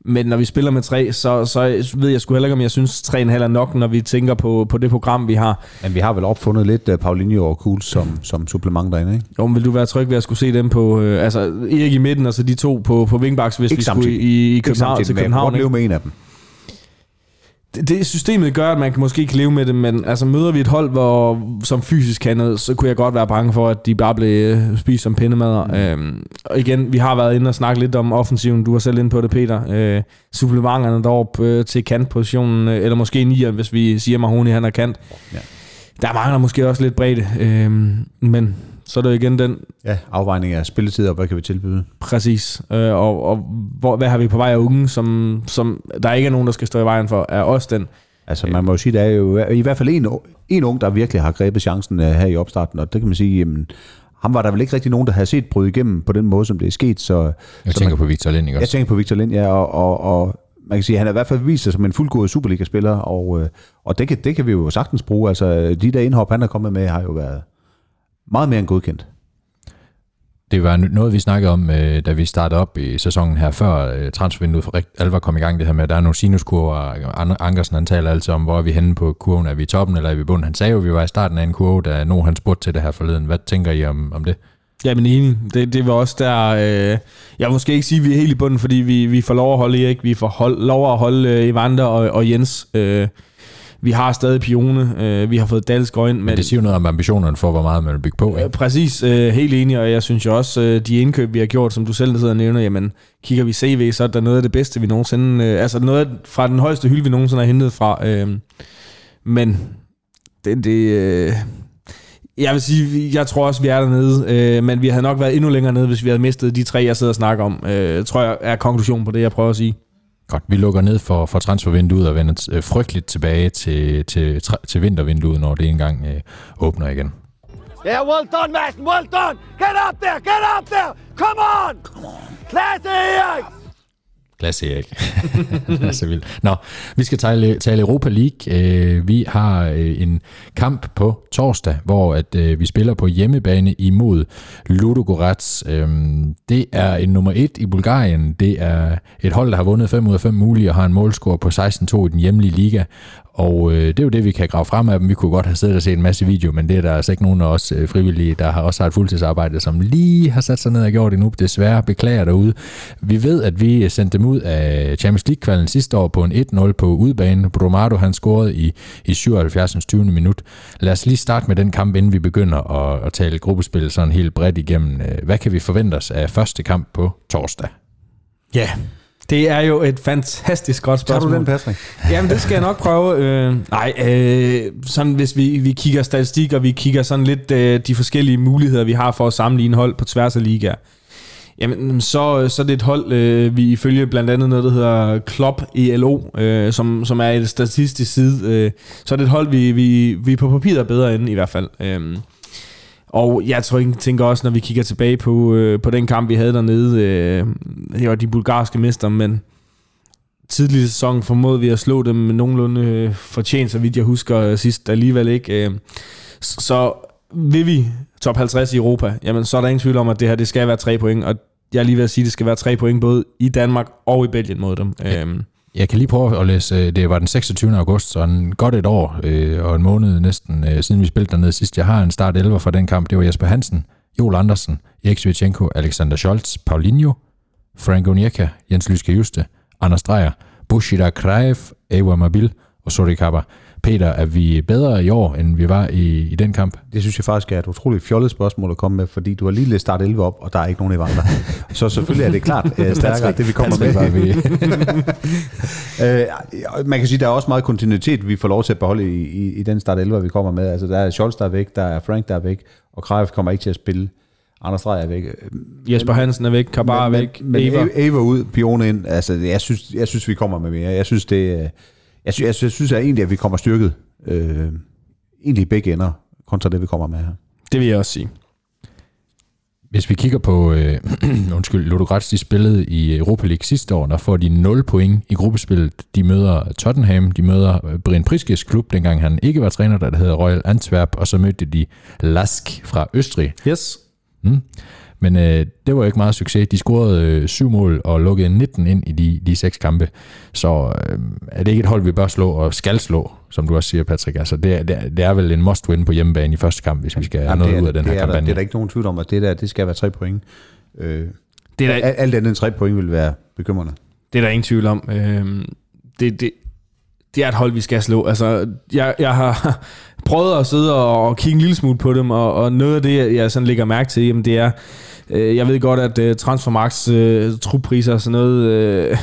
Men når vi spiller med tre, så, så ved jeg sgu heller ikke, om jeg synes, tre er nok, når vi tænker på, på det program, vi har. Men vi har vel opfundet lidt uh, Paulinho og Kuhl som, som supplement derinde, ikke? Jo, men vil du være tryg ved at skulle se dem på... Uh, altså, Erik i midten, og så de to på, på wingbacks, hvis ikke vi samtidig. skulle i, i København, til København. Ikke? med en af dem det, systemet gør, at man kan måske ikke leve med det, men altså møder vi et hold, hvor, som fysisk kan noget, så kunne jeg godt være bange for, at de bare blev øh, spist som pindemader. Mm. Øhm, og igen, vi har været inde og snakket lidt om offensiven. Du var selv inde på det, Peter. Øh, supplementerne deroppe øh, til kantpositionen, øh, eller måske nieren, hvis vi siger, Mahoney han er kant. Ja. Der mangler måske også lidt bredde, øh, men så er det igen den... Ja, afvejning af spilletid, og hvad kan vi tilbyde? Præcis. Øh, og og hvor, hvad har vi på vej af unge, som, som der ikke er nogen, der skal stå i vejen for, er også den. Altså man må jo sige, der er jo i hvert fald en, en ung, der virkelig har grebet chancen uh, her i opstarten, og det kan man sige, jamen, ham var der vel ikke rigtig nogen, der havde set bryde igennem på den måde, som det er sket. Så, jeg så tænker man, på Victor Lind, ikke også? Jeg tænker på Victor Lind, ja, og, og, og man kan sige, han har i hvert fald vist sig som en fuldgod Superliga-spiller, og, øh, og det, kan, det kan vi jo sagtens bruge. Altså, de der indhop, han er kommet med, har jo været meget mere end godkendt. Det var noget, vi snakkede om, øh, da vi startede op i sæsonen her, før øh, transfervinduet for alvor kom i gang. Det her med, at der er nogle sinuskurver, og Ankersen han taler altid om, hvor er vi henne på kurven. Er vi i toppen, eller er vi i bunden? Han sagde jo, at vi var i starten af en kurve, da nogen han spurgte til det her forleden. Hvad tænker I om, om det? Ja, men enig. Det, det var også der... Øh, jeg vil måske ikke sige, at vi er helt i bunden, fordi vi, vi får lov at holde Erik, vi får hold, lov at holde øh, Evander og, og Jens. Øh, vi har stadig Pione, øh, vi har fået Dalsgaard ind. Men, men det siger jo noget om ambitionerne for, hvor meget man vil bygge på. Ikke? Øh, præcis, øh, helt enig, og jeg synes jo også, øh, de indkøb, vi har gjort, som du selv sidder og nævner, jamen, kigger vi CV, så er der noget af det bedste, vi nogensinde... Øh, altså noget fra den højeste hylde, vi nogensinde har hentet fra. Øh, men det... det øh, jeg vil sige, jeg tror også, vi er dernede, øh, men vi havde nok været endnu længere nede, hvis vi havde mistet de tre, jeg sidder og snakker om. Øh, tror jeg er konklusionen på det, jeg prøver at sige. Godt, vi lukker ned for, for transfervinduet og vender øh, frygteligt tilbage til, til, til vintervinduet, når det engang øh, åbner igen. Yeah, well done, Madsen, well done! Get up there, get up there! Come on! Come on! Klasse, Erik! Klasse Erik. det er så vildt. Nå, vi skal tale, tale Europa League. Øh, vi har øh, en kamp på torsdag, hvor at øh, vi spiller på hjemmebane imod Ludogorets. Øhm, det er en nummer et i Bulgarien. Det er et hold, der har vundet 5 ud af 5 mulige og har en målscore på 16-2 i den hjemlige liga. Og øh, det er jo det, vi kan grave frem af dem. Vi kunne godt have siddet og set en masse video, men det er der altså ikke nogen af os øh, frivillige, der har også har et fuldtidsarbejde, som lige har sat sig ned og gjort det nu. Desværre beklager derude. Vi ved, at vi sendte dem ud af Champions League-kvalden sidste år på en 1-0 på udebane. Bromado han scorede i, i 77. 20. minut. Lad os lige starte med den kamp, inden vi begynder at, at tale gruppespil sådan helt bredt igennem. Øh, hvad kan vi forvente os af første kamp på torsdag? Ja, det er jo et fantastisk godt spørgsmål. Tager du den, Patrick? Jamen, det skal jeg nok prøve. Øh, nej, øh, sådan hvis vi, vi kigger statistik, og vi kigger sådan lidt øh, de forskellige muligheder, vi har for at sammenligne hold på tværs af ligaer. Jamen, så, så er det et hold, øh, vi ifølge blandt andet noget, der hedder Klopp ELO, øh, som, som er et statistisk side. Øh, så er det et hold, vi, vi, vi på papiret er bedre end i hvert fald. Øh, og jeg tror, jeg tænker også, når vi kigger tilbage på, øh, på den kamp, vi havde dernede, øh, det var de bulgarske mester, men tidlig sæson formåede vi at slå dem med nogenlunde øh, fortjent, så vidt jeg husker øh, sidst alligevel ikke. Øh, så vil vi top 50 i Europa, jamen så er der ingen tvivl om, at det her det skal være tre point, og jeg er lige ved at sige, at det skal være tre point både i Danmark og i Belgien mod dem. Ja. Øhm, jeg kan lige prøve at læse, øh, det var den 26. august, så en godt et år øh, og en måned næsten, øh, siden vi spillede dernede sidst. Jeg har en start 11 fra den kamp. Det var Jesper Hansen, Joel Andersen, Erik Svitchenko, Alexander Scholz, Paulinho, Frank Onyeka, Jens Lyske Juste, Anders Dreyer, Bushida Kraev, Ewa Mabil og Sori Kappa. Peter, er vi bedre i år, end vi var i, i den kamp? Det synes jeg faktisk er et utroligt fjollet spørgsmål at komme med, fordi du har lige lidt start 11 op, og der er ikke nogen i vandre. Så selvfølgelig er det klart uh, stærkere, det vi kommer med. Vi. uh, man kan sige, at der er også meget kontinuitet, vi får lov til at beholde i, i, i den start 11, vi kommer med. Altså, der er Scholz, der er væk, der er Frank, der er væk, og Krav kommer ikke til at spille. Anders Streg er væk. Jesper Hansen er væk, Kabar er væk, men, Eva. Eva ud, Pione ind. Altså, jeg synes, jeg synes, vi kommer med mere. Jeg synes, det, jeg, synes, jeg, synes, jeg synes at egentlig, at vi kommer styrket. Øh, egentlig begge ender, kontra det, vi kommer med her. Det vil jeg også sige. Hvis vi kigger på, øh, undskyld, Ludogorets, de spillede i Europa League sidste år, der får de 0 point i gruppespillet. De møder Tottenham, de møder øh, Brian Priskes klub, dengang han ikke var træner, der hedder Royal Antwerp, og så mødte de Lask fra Østrig. Yes. Mm. Men øh, det var ikke meget succes. De scorede øh, syv mål og lukkede 19 ind i de, de seks kampe. Så øh, er det ikke et hold, vi bør slå og skal slå, som du også siger, Patrick. Altså, det, er, det, er, det er vel en must-win på hjemmebane i første kamp, hvis vi skal have noget er, ud af den her kampagne. Der, det er der ikke nogen tvivl om, at det der det skal være tre point. Øh, det er der, alt andet end tre point vil være bekymrende. Det er der ingen tvivl om. Øh, det, det, det er et hold, vi skal slå. Altså, jeg, jeg har prøvet at sidde og, kigge en lille smule på dem, og, og noget af det, jeg sådan lægger mærke til, jamen, det er, øh, jeg ved godt, at øh, Transfermax øh, truppriser og sådan noget... Øh,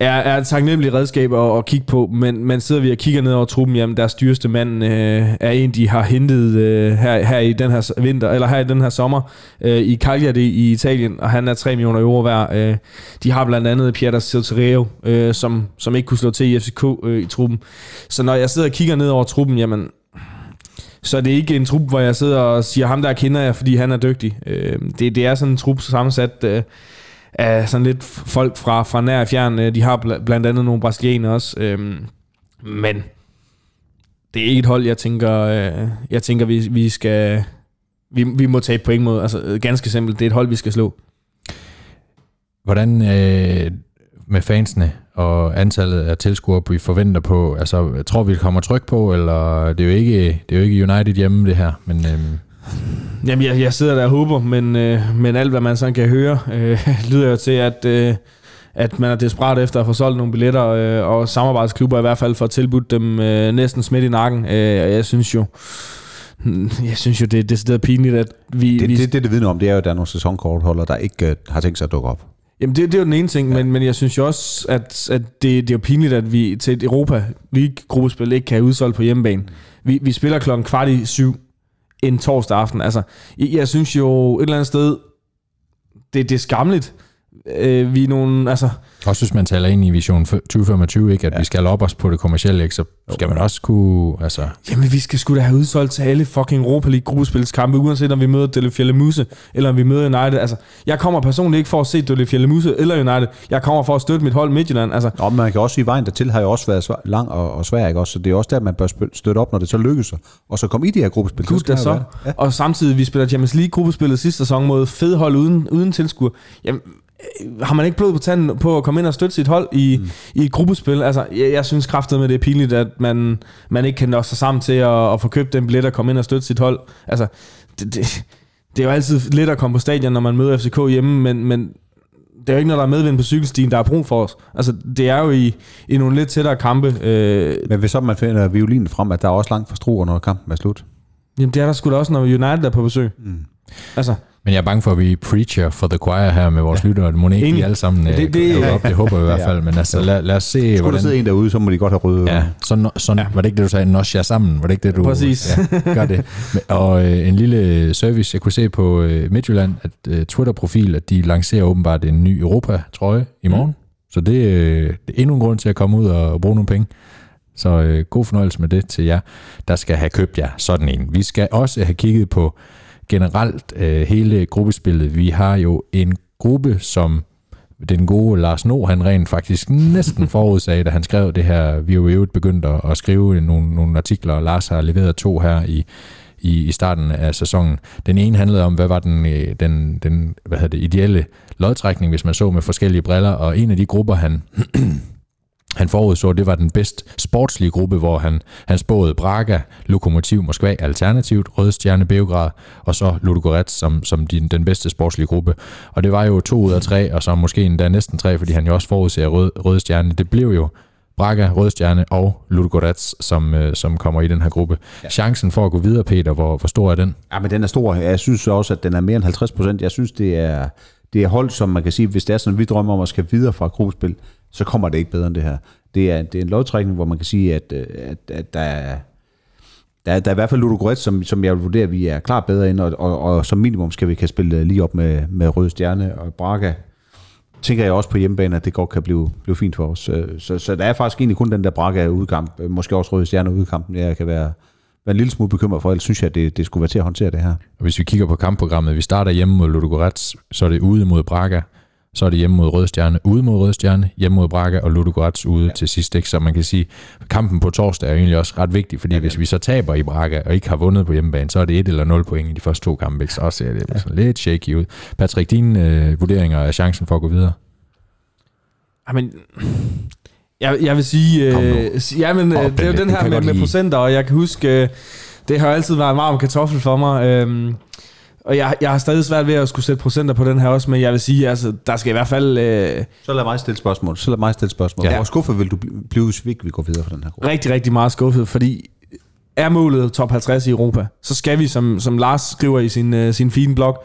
er, er et taknemmeligt redskab at, at kigge på, men, men sidder vi og kigger ned over truppen, jamen deres dyreste mand øh, er en, de har hentet øh, her, her i den her vinter, eller her i den her sommer, øh, i Cagliari i Italien, og han er 3 millioner euro værd. Øh, de har blandt andet Pieter Siltereo, øh, som, som ikke kunne slå til i FCK øh, i truppen. Så når jeg sidder og kigger ned over truppen, jamen så det er ikke en trup, hvor jeg sidder og siger, ham der kender jeg, fordi han er dygtig. Øh, det, det er sådan en trup sammensat... Øh, af sådan lidt folk fra, fra nær og fjern. Øh, de har bl- blandt andet nogle brasilianere også. Øh, men det er ikke et hold, jeg tænker, øh, jeg tænker vi, vi skal... Vi, vi må tage point mod. Altså, ganske simpelt, det er et hold, vi skal slå. Hvordan øh, med fansene og antallet af tilskuere, vi forventer på, altså tror vi, det kommer tryk på, eller det er jo ikke, det er jo ikke United hjemme det her, men øh, Jamen, jeg, jeg sidder der og håber, men, øh, men alt, hvad man sådan kan høre, øh, lyder jo til, at, øh, at man er desperat efter at få solgt nogle billetter, øh, og samarbejdsklubber i hvert fald får tilbudt dem øh, næsten smidt i nakken. Øh, og jeg synes jo, jeg synes jo, det er decideret pinligt, at vi... Det, vi det, det, det vidner om, det er jo, at der er nogle sæsonkortholdere, der ikke uh, har tænkt sig at dukke op. Jamen det, det er jo den ene ting, ja. men, men jeg synes jo også, at, at det, det er jo pinligt, at vi til et Europa League-gruppespil ikke kan have udsolgt på hjemmebane. Vi, vi spiller klokken kvart i syv en torsdag aften. Altså, jeg, jeg synes jo et eller andet sted, det, det er skamligt. Øh, vi er nogle, altså, også hvis man taler ind i Vision 2025, ikke, at ja. vi skal op os på det kommercielle, ikke, så skal man også kunne... Altså, Jamen, vi skal sgu da have udsolgt til alle fucking Europa League gruppespilskampe, uanset om vi møder Delle Fjellemuse, eller om vi møder United. Altså, jeg kommer personligt ikke for at se Delle Fjellemuse eller United. Jeg kommer for at støtte mit hold Midtjylland. Altså, Nå, men man kan også sige, at vejen dertil har jo også været svær, lang og, og svær, ikke også? Så det er også der, man bør støtte op, når det så lykkes sig. Og så komme i de her gruppespil. Gud, der så. Ja. Og samtidig, vi spiller Champions League gruppespillet sidste sæson mod fed hold uden, uden tilskuer. Jamen, har man ikke blod på tanden på at komme ind og støtte sit hold i, mm. i et gruppespil? Altså, jeg, jeg synes kraftet med det er pinligt, at man, man ikke kan nå sig sammen til at, at få købt den billet og komme ind og støtte sit hold. Altså, det, det, det er jo altid let at komme på stadion, når man møder FCK hjemme, men, men det er jo ikke noget, der er medvind på cykelstien, der er brug for os. Altså, det er jo i, i nogle lidt tættere kampe. Øh, Men hvis så man finder violinen frem, at der er også langt fra struer, når kampen er slut. jamen, det er der sgu da også, når United er på besøg. Mm. Altså, men jeg er bange for, at vi preacher for the choir her med vores ja. lyttere. Må ikke alle sammen Det- det, det- det, op, det håber jeg i hvert Ja. fald. Men altså, lad, lad os se, Skulle der hvordan... sidde en derude, så må de godt have røde. Ja, sådan, sådan, Ja. ja. var det ikke det, du sagde? Nos jer sammen, var det ikke det, du... Præcis. Ja, gør det. Og øh, en lille service, jeg kunne se på øh, Midtjylland, at øh, Twitter-profil, at de lancerer åbenbart en ny Europa-trøje i morgen. Mm. Så det, øh, det er endnu en grund til at komme ud og bruge nogle penge. Så øh, god fornøjelse med det til jer, der skal have købt jer sådan en. Vi skal også have kigget på generelt øh, hele gruppespillet. Vi har jo en gruppe, som den gode Lars No, han rent faktisk næsten forudsagde, da han skrev det her. Vi har jo øvrigt begyndt at, at skrive nogle, nogle artikler, og Lars har leveret to her i, i, i starten af sæsonen. Den ene handlede om, hvad var den, øh, den, den hvad hedder det, ideelle lodtrækning, hvis man så med forskellige briller, og en af de grupper, han, han forudså, det var den bedst sportslige gruppe, hvor han, han spåede Braga, Lokomotiv Moskva alternativt, Røde Stjerne Beograd, og så Ludogorets som, som din, den bedste sportslige gruppe. Og det var jo to ud af tre, og så måske endda næsten tre, fordi han jo også forudser Røde Stjerne. Det blev jo Braga, Røde Stjerne og Ludogorets, som, øh, som kommer i den her gruppe. Ja. Chancen for at gå videre, Peter, hvor, hvor stor er den? Ja, men den er stor. Jeg synes også, at den er mere end 50 procent. Jeg synes, det er, det er hold, som man kan sige, hvis det er sådan, at vi drømmer om at skal videre fra gruppespil, så kommer det ikke bedre end det her. Det er, det er en lodtrækning, hvor man kan sige, at, øh, at, at der er, der, er, der er i hvert fald Ludogorets, som, som jeg vil vurdere, at vi er klart bedre ind, og, og, og som minimum skal vi kan spille øh, lige op med, med Røde Stjerne og Braga. Tænker jeg også på hjemmebane, at det godt kan blive, blive fint for os. Så, så, så der er faktisk egentlig kun den der Braga udkamp, måske også Røde Stjerne udkampen, jeg kan være, være en lille smule bekymret for, ellers synes jeg, at det, det skulle være til at håndtere det her. Og hvis vi kigger på kampprogrammet, vi starter hjemme mod Ludogorets, så er det ude mod Braga, så er det hjemme mod Røde Stjerne, ude mod Røde Stjerne, hjemme mod Braga og Ludogorets ude ja. til sidst. Ikke? Så man kan sige, kampen på torsdag er egentlig også ret vigtig, fordi ja, hvis vi så taber i Braga og ikke har vundet på hjemmebane, så er det et eller nul point i de første to kampe. Ikke? Så også ser det ja. sådan lidt shaky ud. Patrick, dine øh, vurderinger af chancen for at gå videre? Jamen, jeg, jeg vil sige, øh, si- ja, men, øh, det er jo den her med, med procenter, og jeg kan huske, øh, det har altid været en varm kartoffel for mig. Øh, og jeg, jeg har stadig svært ved at skulle sætte procenter på den her også, men jeg vil sige, altså, der skal i hvert fald øh, Så lad mig stille spørgsmål. Så lad mig stille spørgsmål. Ja. Hvor skuffet vil du bl- blive, hvis vi ikke vil gå videre fra den her gruppe? rigtig, rigtig meget skuffet, fordi er målet top 50 i Europa, så skal vi, som, som Lars skriver i sin, øh, sin fine blog,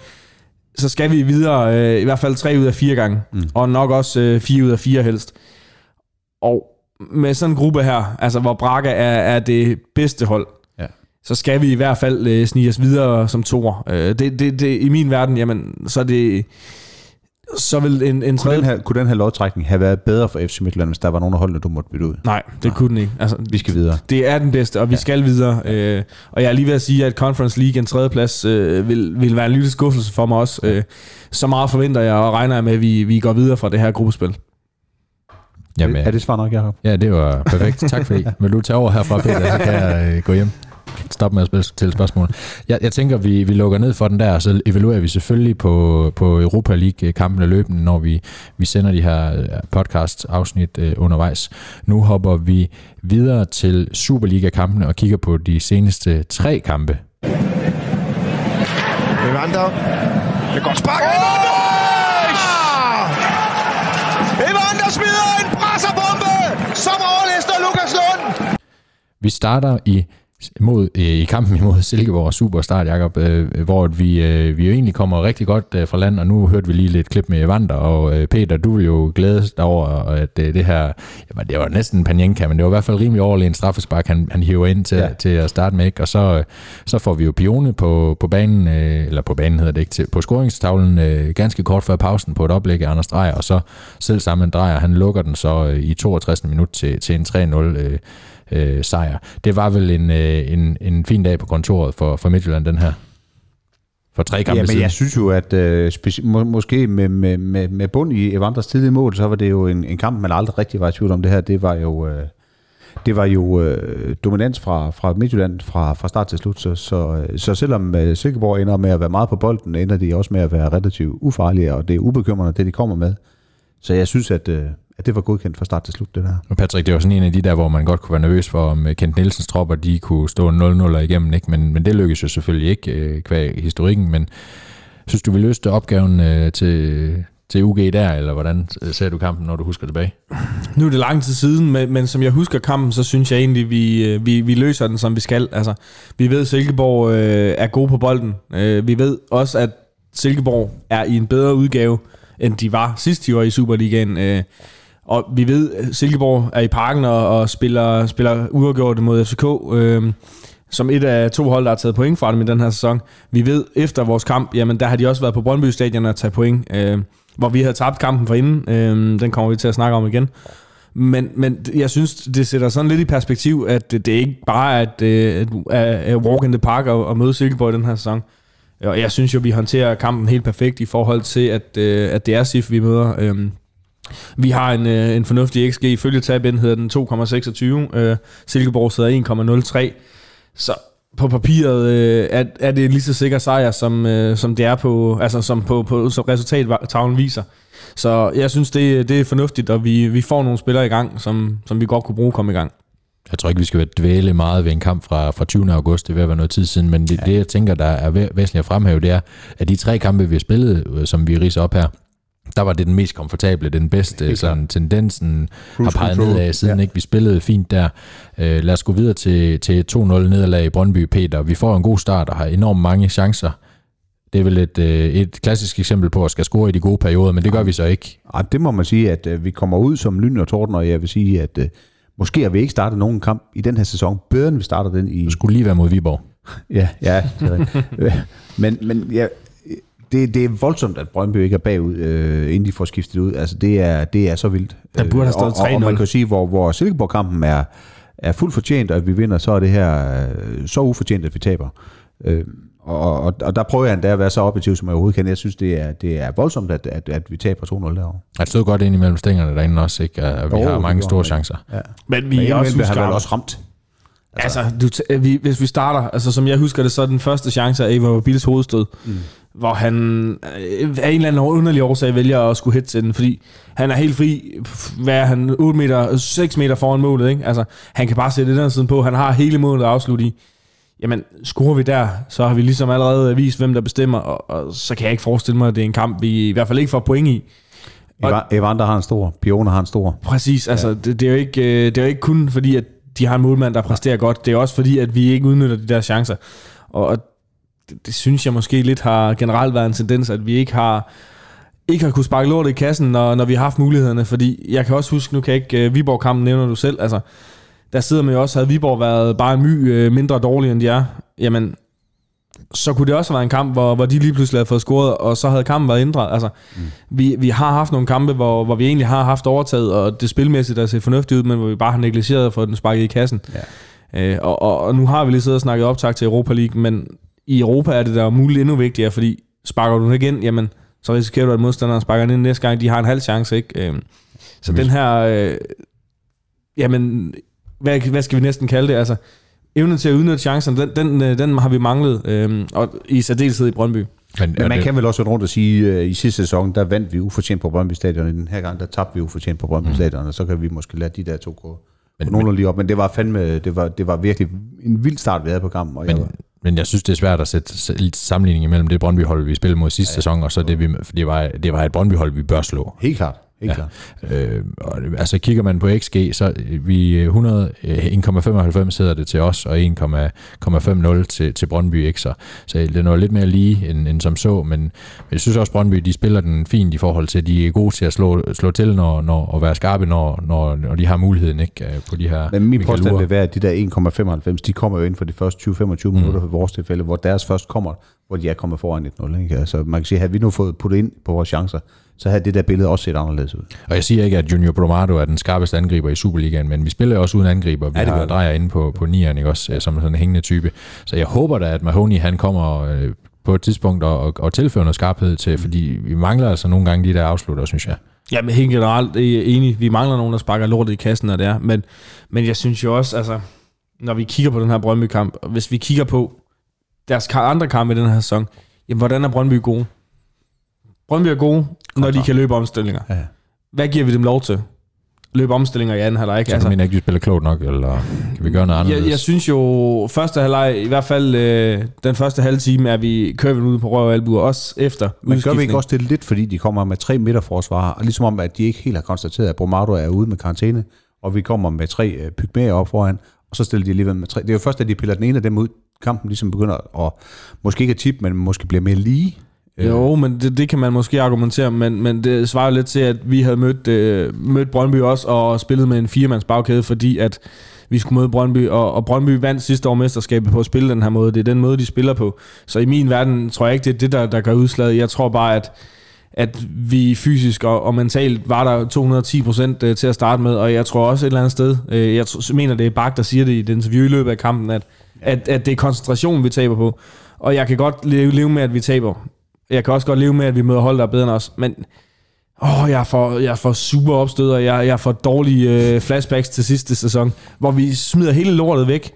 så skal vi videre øh, i hvert fald tre ud af fire gange, mm. og nok også øh, fire ud af fire helst. Og med sådan en gruppe her, altså hvor Braga er, er det bedste hold. Så skal vi i hvert fald øh, snige os videre som toer. Øh, det, det, det, I min verden, jamen, så er det, så vil en, en Kunne tredje... den, her, kunne den her lodtrækning have været bedre for FC Midtjylland, hvis der var nogen af holdene, du måtte bytte ud? Nej, det Nej. kunne den ikke. Altså, Vi skal videre. det er den bedste, og vi Ja. ja. skal videre. Øh, og jeg er lige ved at sige, at Conference League, en tredjeplads, øh, vil, vil være en lille skuffelse for mig også. Øh, så meget forventer jeg og regner jeg med, at vi, vi går videre fra det her gruppespil. Jamen, er det svar nok, Jacob? Ja, det var perfekt. Tak fordi. Vil du tage over herfra, Peter, så kan jeg øh, gå hjem. Stop med at spille til spørgsmål. Jeg, jeg tænker, vi, vi lukker ned for den der, og så evaluerer vi selvfølgelig på, på Europa League-kampene løbende, når vi, vi sender de her øh, podcast-afsnit øh, undervejs. Nu hopper vi videre til Superliga-kampene og kigger på de seneste tre kampe. Evander. Det går spark. Evander! Evander smider en presserbombe, som overlister Lukas Lund. Vi starter i mod, øh, i kampen imod Silkeborg Superstart, Jacob, øh, hvor vi, øh, vi jo egentlig kommer rigtig godt øh, fra land, og nu hørte vi lige lidt klip med Evander, og øh, Peter, du vil jo glæde dig over, at øh, det her, jamen, det var næsten en Panjenka, men det var i hvert fald rimelig overlegen straffespark, han, han hiver ind til, Ja. til at starte med, ikke? og så, øh, så får vi jo Pione på, på banen, øh, eller på banen hedder det ikke, til, på scoringstavlen, øh, ganske kort før pausen på et oplæg af Anders Dreyer, og så selv sammen Dreyer, han lukker den så øh, i 62. minut til, til en 3-0 øh, øh, sejr. Det var vel en, øh, en, en fin dag på kontoret for, for Midtjylland, den her. For tre kampe Ja, men siden. jeg synes jo, at øh, speci- må, måske med, med, med, med bund i Evanders tidlige mål, så var det jo en, en kamp, man aldrig rigtig var i tvivl om. Det her, det var jo, øh, det var jo øh, dominans fra, fra Midtjylland fra, fra start til slut. Så, så, øh, så selvom øh, Silkeborg ender med at være meget på bolden, ender de også med at være relativt ufarlige, og det er ubekymrende, det de kommer med. Så jeg synes, at, øh, at det var godkendt fra start til slut, det der. Og Patrick, det var sådan en af de der, hvor man godt kunne være nervøs for, om øh, Kent Nielsens tropper, de kunne stå 0-0 igennem, ikke? Men, men det lykkedes jo selvfølgelig ikke, øh, kvæg historikken, men synes du, vi løste opgaven øh, til, til UG der, eller hvordan ser du kampen, når du husker tilbage? Nu er det lang tid siden, men, men som jeg husker kampen, så synes jeg egentlig, vi, øh, vi, vi løser den, som vi skal. Altså, vi ved, at Silkeborg øh, er god på bolden. Øh, vi ved også, at Silkeborg er i en bedre udgave, end de var sidste år i Superligaen. Øh, og vi ved, at Silkeborg er i parken og, og spiller, spiller uafgjort mod FCK, øh, som et af to hold, der har taget point fra dem i den her sæson. Vi ved, efter vores kamp, jamen der har de også været på Brøndby Stadion og tage point, øh, hvor vi havde tabt kampen for inden. Øh, den kommer vi til at snakke om igen. Men, men jeg synes, det sætter sådan lidt i perspektiv, at det, det er ikke bare at, at, at, at walk in the park og, og møde Silkeborg i den her sæson. Og jeg synes jo, vi håndterer kampen helt perfekt i forhold til, at, øh, at det er SIF, vi møder. Øhm, vi har en, øh, en fornuftig XG. Ifølge tabellen hedder den 2,26. Øh, Silkeborg sidder 1,03. Så på papiret øh, er, er det lige så sikker sejr, som, øh, som det er på, altså som på, på som resultattavlen viser. Så jeg synes, det, det er fornuftigt, og vi, vi får nogle spillere i gang, som, som vi godt kunne bruge at komme i gang. Jeg tror ikke, vi skal være dvæle meget ved en kamp fra, fra 20. august, det vil være noget tid siden, men det, ja. det jeg tænker, der er væ- væsentligt at fremhæve, det er, at de tre kampe, vi har spillet, øh, som vi riser op her, der var det den mest komfortable, den bedste, Helt sådan tendensen Cruise har peget control. nedad, siden Ja. ikke vi spillede fint der. Øh, lad os gå videre til, til 2-0 nederlag i Brøndby, Peter. Vi får en god start og har enormt mange chancer. Det er vel et, øh, et klassisk eksempel på at skal score i de gode perioder, men det gør vi så ikke. Ej, det må man sige, at øh, vi kommer ud som lyn og torden, og jeg vil sige, at øh, måske har vi ikke startet nogen kamp i den her sæson bedre, end vi starter den i... Det skulle lige være mod Viborg. Ja, ja. Øh, men, men ja, det, det er voldsomt, at Brøndby ikke er bagud, øh, inden de får skiftet ud. Altså, det er, det er så vildt. Der burde have Øh, stået og, og, og man 3-0. kan sige, hvor, hvor Silkeborg-kampen er, er fuldt fortjent, og at vi vinder, så er det her øh, så ufortjent, at vi taber. Øh, og, og, og der prøver jeg endda at være så objektiv, som jeg overhovedet kan. Jeg synes, det er, det er voldsomt, at, at, at vi taber 2-0 derovre. Han stod godt ind imellem stængerne derinde også, ikke? Og vi Jo, har det mange store han. chancer. Ja. Men vi Men er også har vel også ramt. Altså, du t- vi, hvis vi starter, altså som jeg husker det, så er den første chance af Evo Bills hovedstød, mm. Hvor han øh, af en eller anden underlig årsag vælger at skulle hætte til den, fordi han er helt fri, hvad er han, 8 meter, 6 meter foran målet, ikke? Altså, han kan bare sætte det der siden på, han har hele målet at afslutte i. Jamen, scorer vi der, så har vi ligesom allerede vist, hvem der bestemmer, og, og så kan jeg ikke forestille mig, at det er en kamp, vi i hvert fald ikke får point i. Eva- Evander har en stor, Pione har en stor. Præcis, altså ja. det, det, er jo ikke, øh, det er jo ikke kun fordi, at de har en målmand, der præsterer godt. Det er også fordi, at vi ikke udnytter de der chancer. Og, og det, det synes jeg måske lidt har generelt været en tendens, at vi ikke har ikke har kunne sparke lortet i kassen, når, når vi har haft mulighederne. Fordi jeg kan også huske, nu kan jeg ikke, uh, Viborg-kampen nævner du selv, altså der sidder man jo også, havde Viborg været bare en my uh, mindre dårlig, end de er, jamen så kunne det også have været en kamp, hvor, hvor de lige pludselig havde fået scoret, og så havde kampen været ændret. Altså, mm. vi, vi har haft nogle kampe, hvor, hvor vi egentlig har haft overtaget, og det spilmæssigt er set fornuftigt ud, men hvor vi bare har negligeret at få den sparket i kassen. Ja. Øh, og, og, og nu har vi lige siddet og snakket optag til Europa League, men i Europa er det der muligt endnu vigtigere, fordi sparker du den ikke ind, jamen, så risikerer du, at modstanderen sparker den ind næste gang. De har en halv chance, ikke? Øh, så den her... Øh, jamen, hvad, hvad skal vi næsten kalde det? Altså, evnen til at udnytte chancerne, den, den, øh, den har vi manglet, øh, og i særdeleshed i Brøndby. Men, Men man kan vel også rundt og sige, at uh, i sidste sæson, der vandt vi ufortjent på Brøndby Stadion, i den her gang, der tabte vi ufortjent på Brøndby mm. Stadion, og så kan vi måske lade de der to gå men, nogen lige op. Men det var fandme, det var, det var virkelig en vild start, vi havde på kampen. Og men, jeg var, men jeg synes, det er svært at sætte lidt sammenligning imellem det Brøndby-hold, vi spillede mod sidste ja, sæson, og så det, vi, det, var, det var et Brøndby-hold, vi bør slå. Helt klart. Ja. klart. Øh, og, altså kigger man på XG, så vi 100, 1,95 hedder det til os, og 1,50 til, til Brøndby. Ikke? Så, så det er noget lidt mere lige end, end som så, men, jeg synes også, Brøndby de spiller den fint i forhold til, at de er gode til at slå, slå til når, når, og være skarpe, når, når, når de har muligheden ikke? på de her Men min påstand vil være, at de der 1,95, de kommer jo ind for de første 20-25 mm. minutter for vores tilfælde, hvor deres først kommer, hvor de er kommet foran 1-0. Ikke? Altså, man kan sige, at vi nu fået puttet ind på vores chancer, så havde det der billede også set anderledes ud. Og jeg siger ikke, at Junior Bromado er den skarpeste angriber i Superligaen, men vi spiller også uden angriber. Vi ja, har drejer inde på, på nieren, ikke også, som sådan en hængende type. Så jeg håber da, at Mahoney han kommer øh, på et tidspunkt og, og, og tilfører noget skarphed til, fordi vi mangler altså nogle gange de der afslutter, synes jeg. Ja, men helt generelt er enig. Vi mangler nogen, der sparker lortet i kassen, når det er. Men, men jeg synes jo også, altså, når vi kigger på den her Brøndby-kamp, og hvis vi kigger på deres andre kampe i den her sæson, jamen, hvordan er Brøndby gode? Brøndby er gode, når de kan løbe omstillinger. Ja. Hvad giver vi dem lov til? Løbe omstillinger i anden halvleg. Så altså, du mener ikke, de spiller klogt nok, eller kan vi gøre noget andet? Jeg, jeg synes jo, første halvleg, i hvert fald øh, den første halve time, er vi kørt ud på røv og albuer, også efter Men gør vi ikke også det lidt, fordi de kommer med tre midterforsvarer, og ligesom om, at de ikke helt har konstateret, at Bromado er ude med karantæne, og vi kommer med tre øh, pygmæer op foran, og så stiller de alligevel med tre. Det er jo først, at de piller den ene af dem ud, kampen ligesom begynder at, måske ikke at tippe, men måske bliver mere lige. Jo, men det, det kan man måske argumentere, men, men det svarer lidt til, at vi havde mødt, øh, mødt Brøndby også og spillet med en firemands bagkæde, fordi at vi skulle møde Brøndby, og, og Brøndby vandt sidste år mesterskabet på at spille den her måde. Det er den måde, de spiller på. Så i min verden tror jeg ikke, det er det, der, der gør udslaget. Jeg tror bare, at, at vi fysisk og, og mentalt var der 210 procent øh, til at starte med, og jeg tror også et eller andet sted, øh, jeg mener, det er Bak, der siger det i et interview i løbet af kampen, at, at, at det er koncentrationen, vi taber på. Og jeg kan godt leve, leve med, at vi taber. Jeg kan også godt leve med, at vi møder hold, der er bedre end os, men åh, jeg får, jeg får super opstød, og jeg, jeg får dårlige øh, flashbacks til sidste sæson, hvor vi smider hele lortet væk.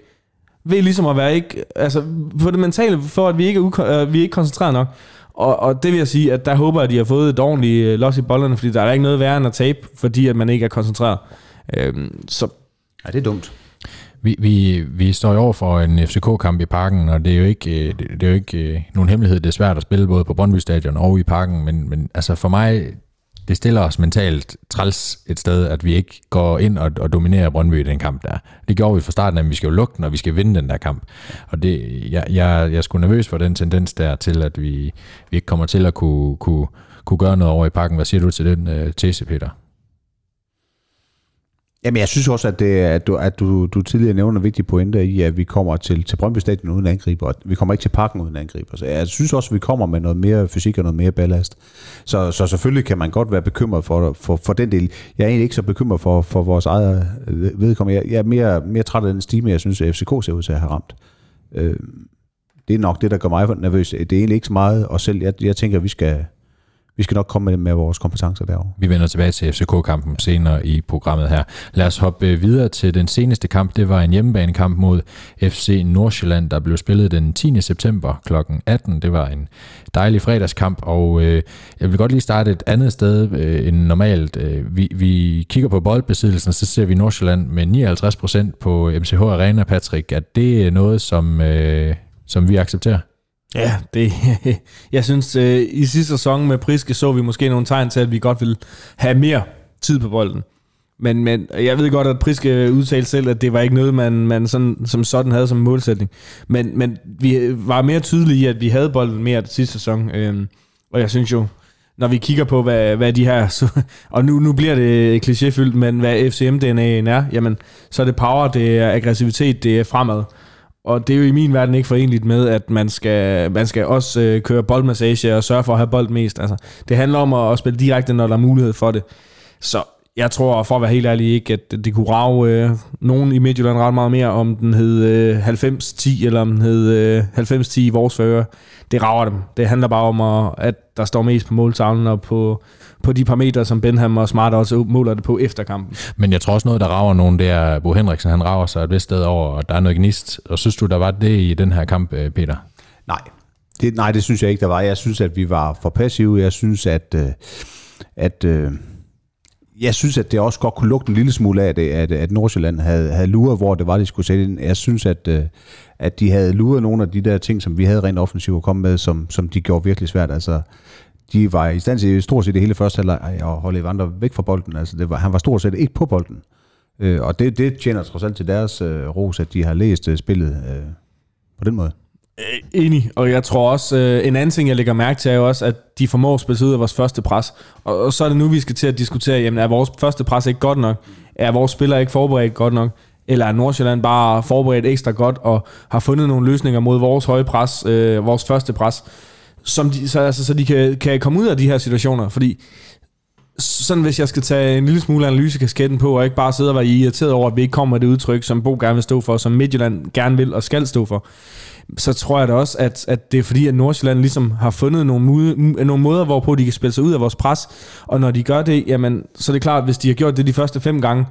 Ved ligesom at være ikke, altså for det mentale, for at vi ikke er, øh, vi er ikke koncentreret nok. Og, og det vil jeg sige, at der håber jeg, at de har fået et ordentligt øh, los i bollerne, fordi der er ikke noget værre end at tabe, fordi at man ikke er koncentreret. Øhm, så Ja, det er dumt. Vi, vi, vi står jo over for en FCK-kamp i parken, og det er jo ikke, øh, det, det er jo ikke øh, nogen hemmelighed. Det er svært at spille både på Brøndby Stadion og i parken, men, men altså for mig, det stiller os mentalt træls et sted, at vi ikke går ind og, og dominerer Brøndby i den kamp der. Det gjorde vi fra starten, at vi skal jo lukke den, og vi skal vinde den der kamp. Og det, jeg, jeg, jeg er sgu nervøs for den tendens der til, at vi, vi ikke kommer til at kunne, kunne, kunne gøre noget over i parken. Hvad siger du til den øh, tese, Peter? Jamen, jeg synes også, at, det, at, du, at du, du tidligere nævner vigtige pointer i, at vi kommer til, til Brøndby Stadion uden angriber, og vi kommer ikke til parken uden angriber. Så jeg synes også, at vi kommer med noget mere fysik og noget mere ballast. Så, så selvfølgelig kan man godt være bekymret for, for, for den del. Jeg er egentlig ikke så bekymret for, for vores eget øh, vedkommende. Jeg, jeg er mere, mere træt af den stime, jeg synes, at FCK ser ud til at have ramt. Øh, det er nok det, der gør mig nervøs. Det er egentlig ikke så meget os selv. Jeg, jeg tænker, at vi skal, vi skal nok komme med, med vores kompetencer derovre. Vi vender tilbage til FCK-kampen senere i programmet her. Lad os hoppe øh, videre til den seneste kamp. Det var en hjemmebanekamp mod FC Nordsjælland, der blev spillet den 10. september kl. 18. Det var en dejlig fredagskamp, og øh, jeg vil godt lige starte et andet sted øh, end normalt. Øh, vi, vi kigger på boldbesiddelsen, så ser vi Nordsjælland med 59% på MCH Arena, Patrick. Er det noget, som, øh, som vi accepterer? Ja, det, jeg synes, øh, i sidste sæson med Priske så vi måske nogle tegn til, at vi godt vil have mere tid på bolden. Men, men jeg ved godt, at Priske udtalte selv, at det var ikke noget, man, man sådan, som sådan havde som målsætning. Men, men vi var mere tydelige i, at vi havde bolden mere sidste sæson. Øhm, og jeg synes jo, når vi kigger på, hvad, hvad de her... Så, og nu, nu bliver det klichéfyldt, men hvad FCM-DNA'en er, jamen, så er det power, det er aggressivitet, det er fremad og det er jo i min verden ikke forenligt med, at man skal, man skal også øh, køre boldmassage og sørge for at have bold mest. Altså, det handler om at, at spille direkte, når der er mulighed for det. Så jeg tror, for at være helt ærlig, ikke, at det kunne rave øh, nogen i Midtjylland ret meget mere, om den hed øh, 90-10, eller om den hed øh, 90-10 i vores fører. Det rager dem. Det handler bare om, at, at der står mest på måltavlen og på, på de parametre, som Benham og Smart også måler det på efter kampen. Men jeg tror også noget, der rager nogen, det er Bo Henriksen, han rager sig et vist sted over, og der er noget gnist. Og synes du, der var det i den her kamp, øh, Peter? Nej, det, nej, det synes jeg ikke, der var. Jeg synes, at vi var for passive. Jeg synes, at, øh, at øh, jeg synes, at det også godt kunne lugte en lille smule af det, at, at Nordsjælland havde, havde luret, hvor det var, de skulle sætte ind. Jeg synes, at, øh, at de havde luret nogle af de der ting, som vi havde rent offensivt at komme med, som, som de gjorde virkelig svært. Altså, de var i stand til stort set det hele første halvleg at holde Evander væk fra bolden. Altså, det var, han var stort set ikke på bolden. Øh, og det, det tjener trods alt til deres øh, ros, at de har læst øh, spillet øh, på den måde. Øh, enig, og jeg tror også, øh, en anden ting, jeg lægger mærke til, er jo også, at de formår at spille ud af vores første pres. Og, og så er det nu, vi skal til at diskutere, jamen er vores første pres ikke godt nok? Er vores spillere ikke forberedt godt nok? Eller er Nordsjælland bare forberedt ekstra godt og har fundet nogle løsninger mod vores høje pres, øh, vores første pres, som de, så, altså, så de kan, kan komme ud af de her situationer? Fordi sådan hvis jeg skal tage en lille smule analysekasketten på, og ikke bare sidde og være irriteret over, at vi ikke kommer med det udtryk, som Bo gerne vil stå for, som Midtjylland gerne vil og skal stå for, så tror jeg da også, at, at det er fordi, at Nordsjælland ligesom har fundet nogle, mude, nogle måder, hvorpå de kan spille sig ud af vores pres. Og når de gør det, jamen, så er det klart, at hvis de har gjort det de første fem gange,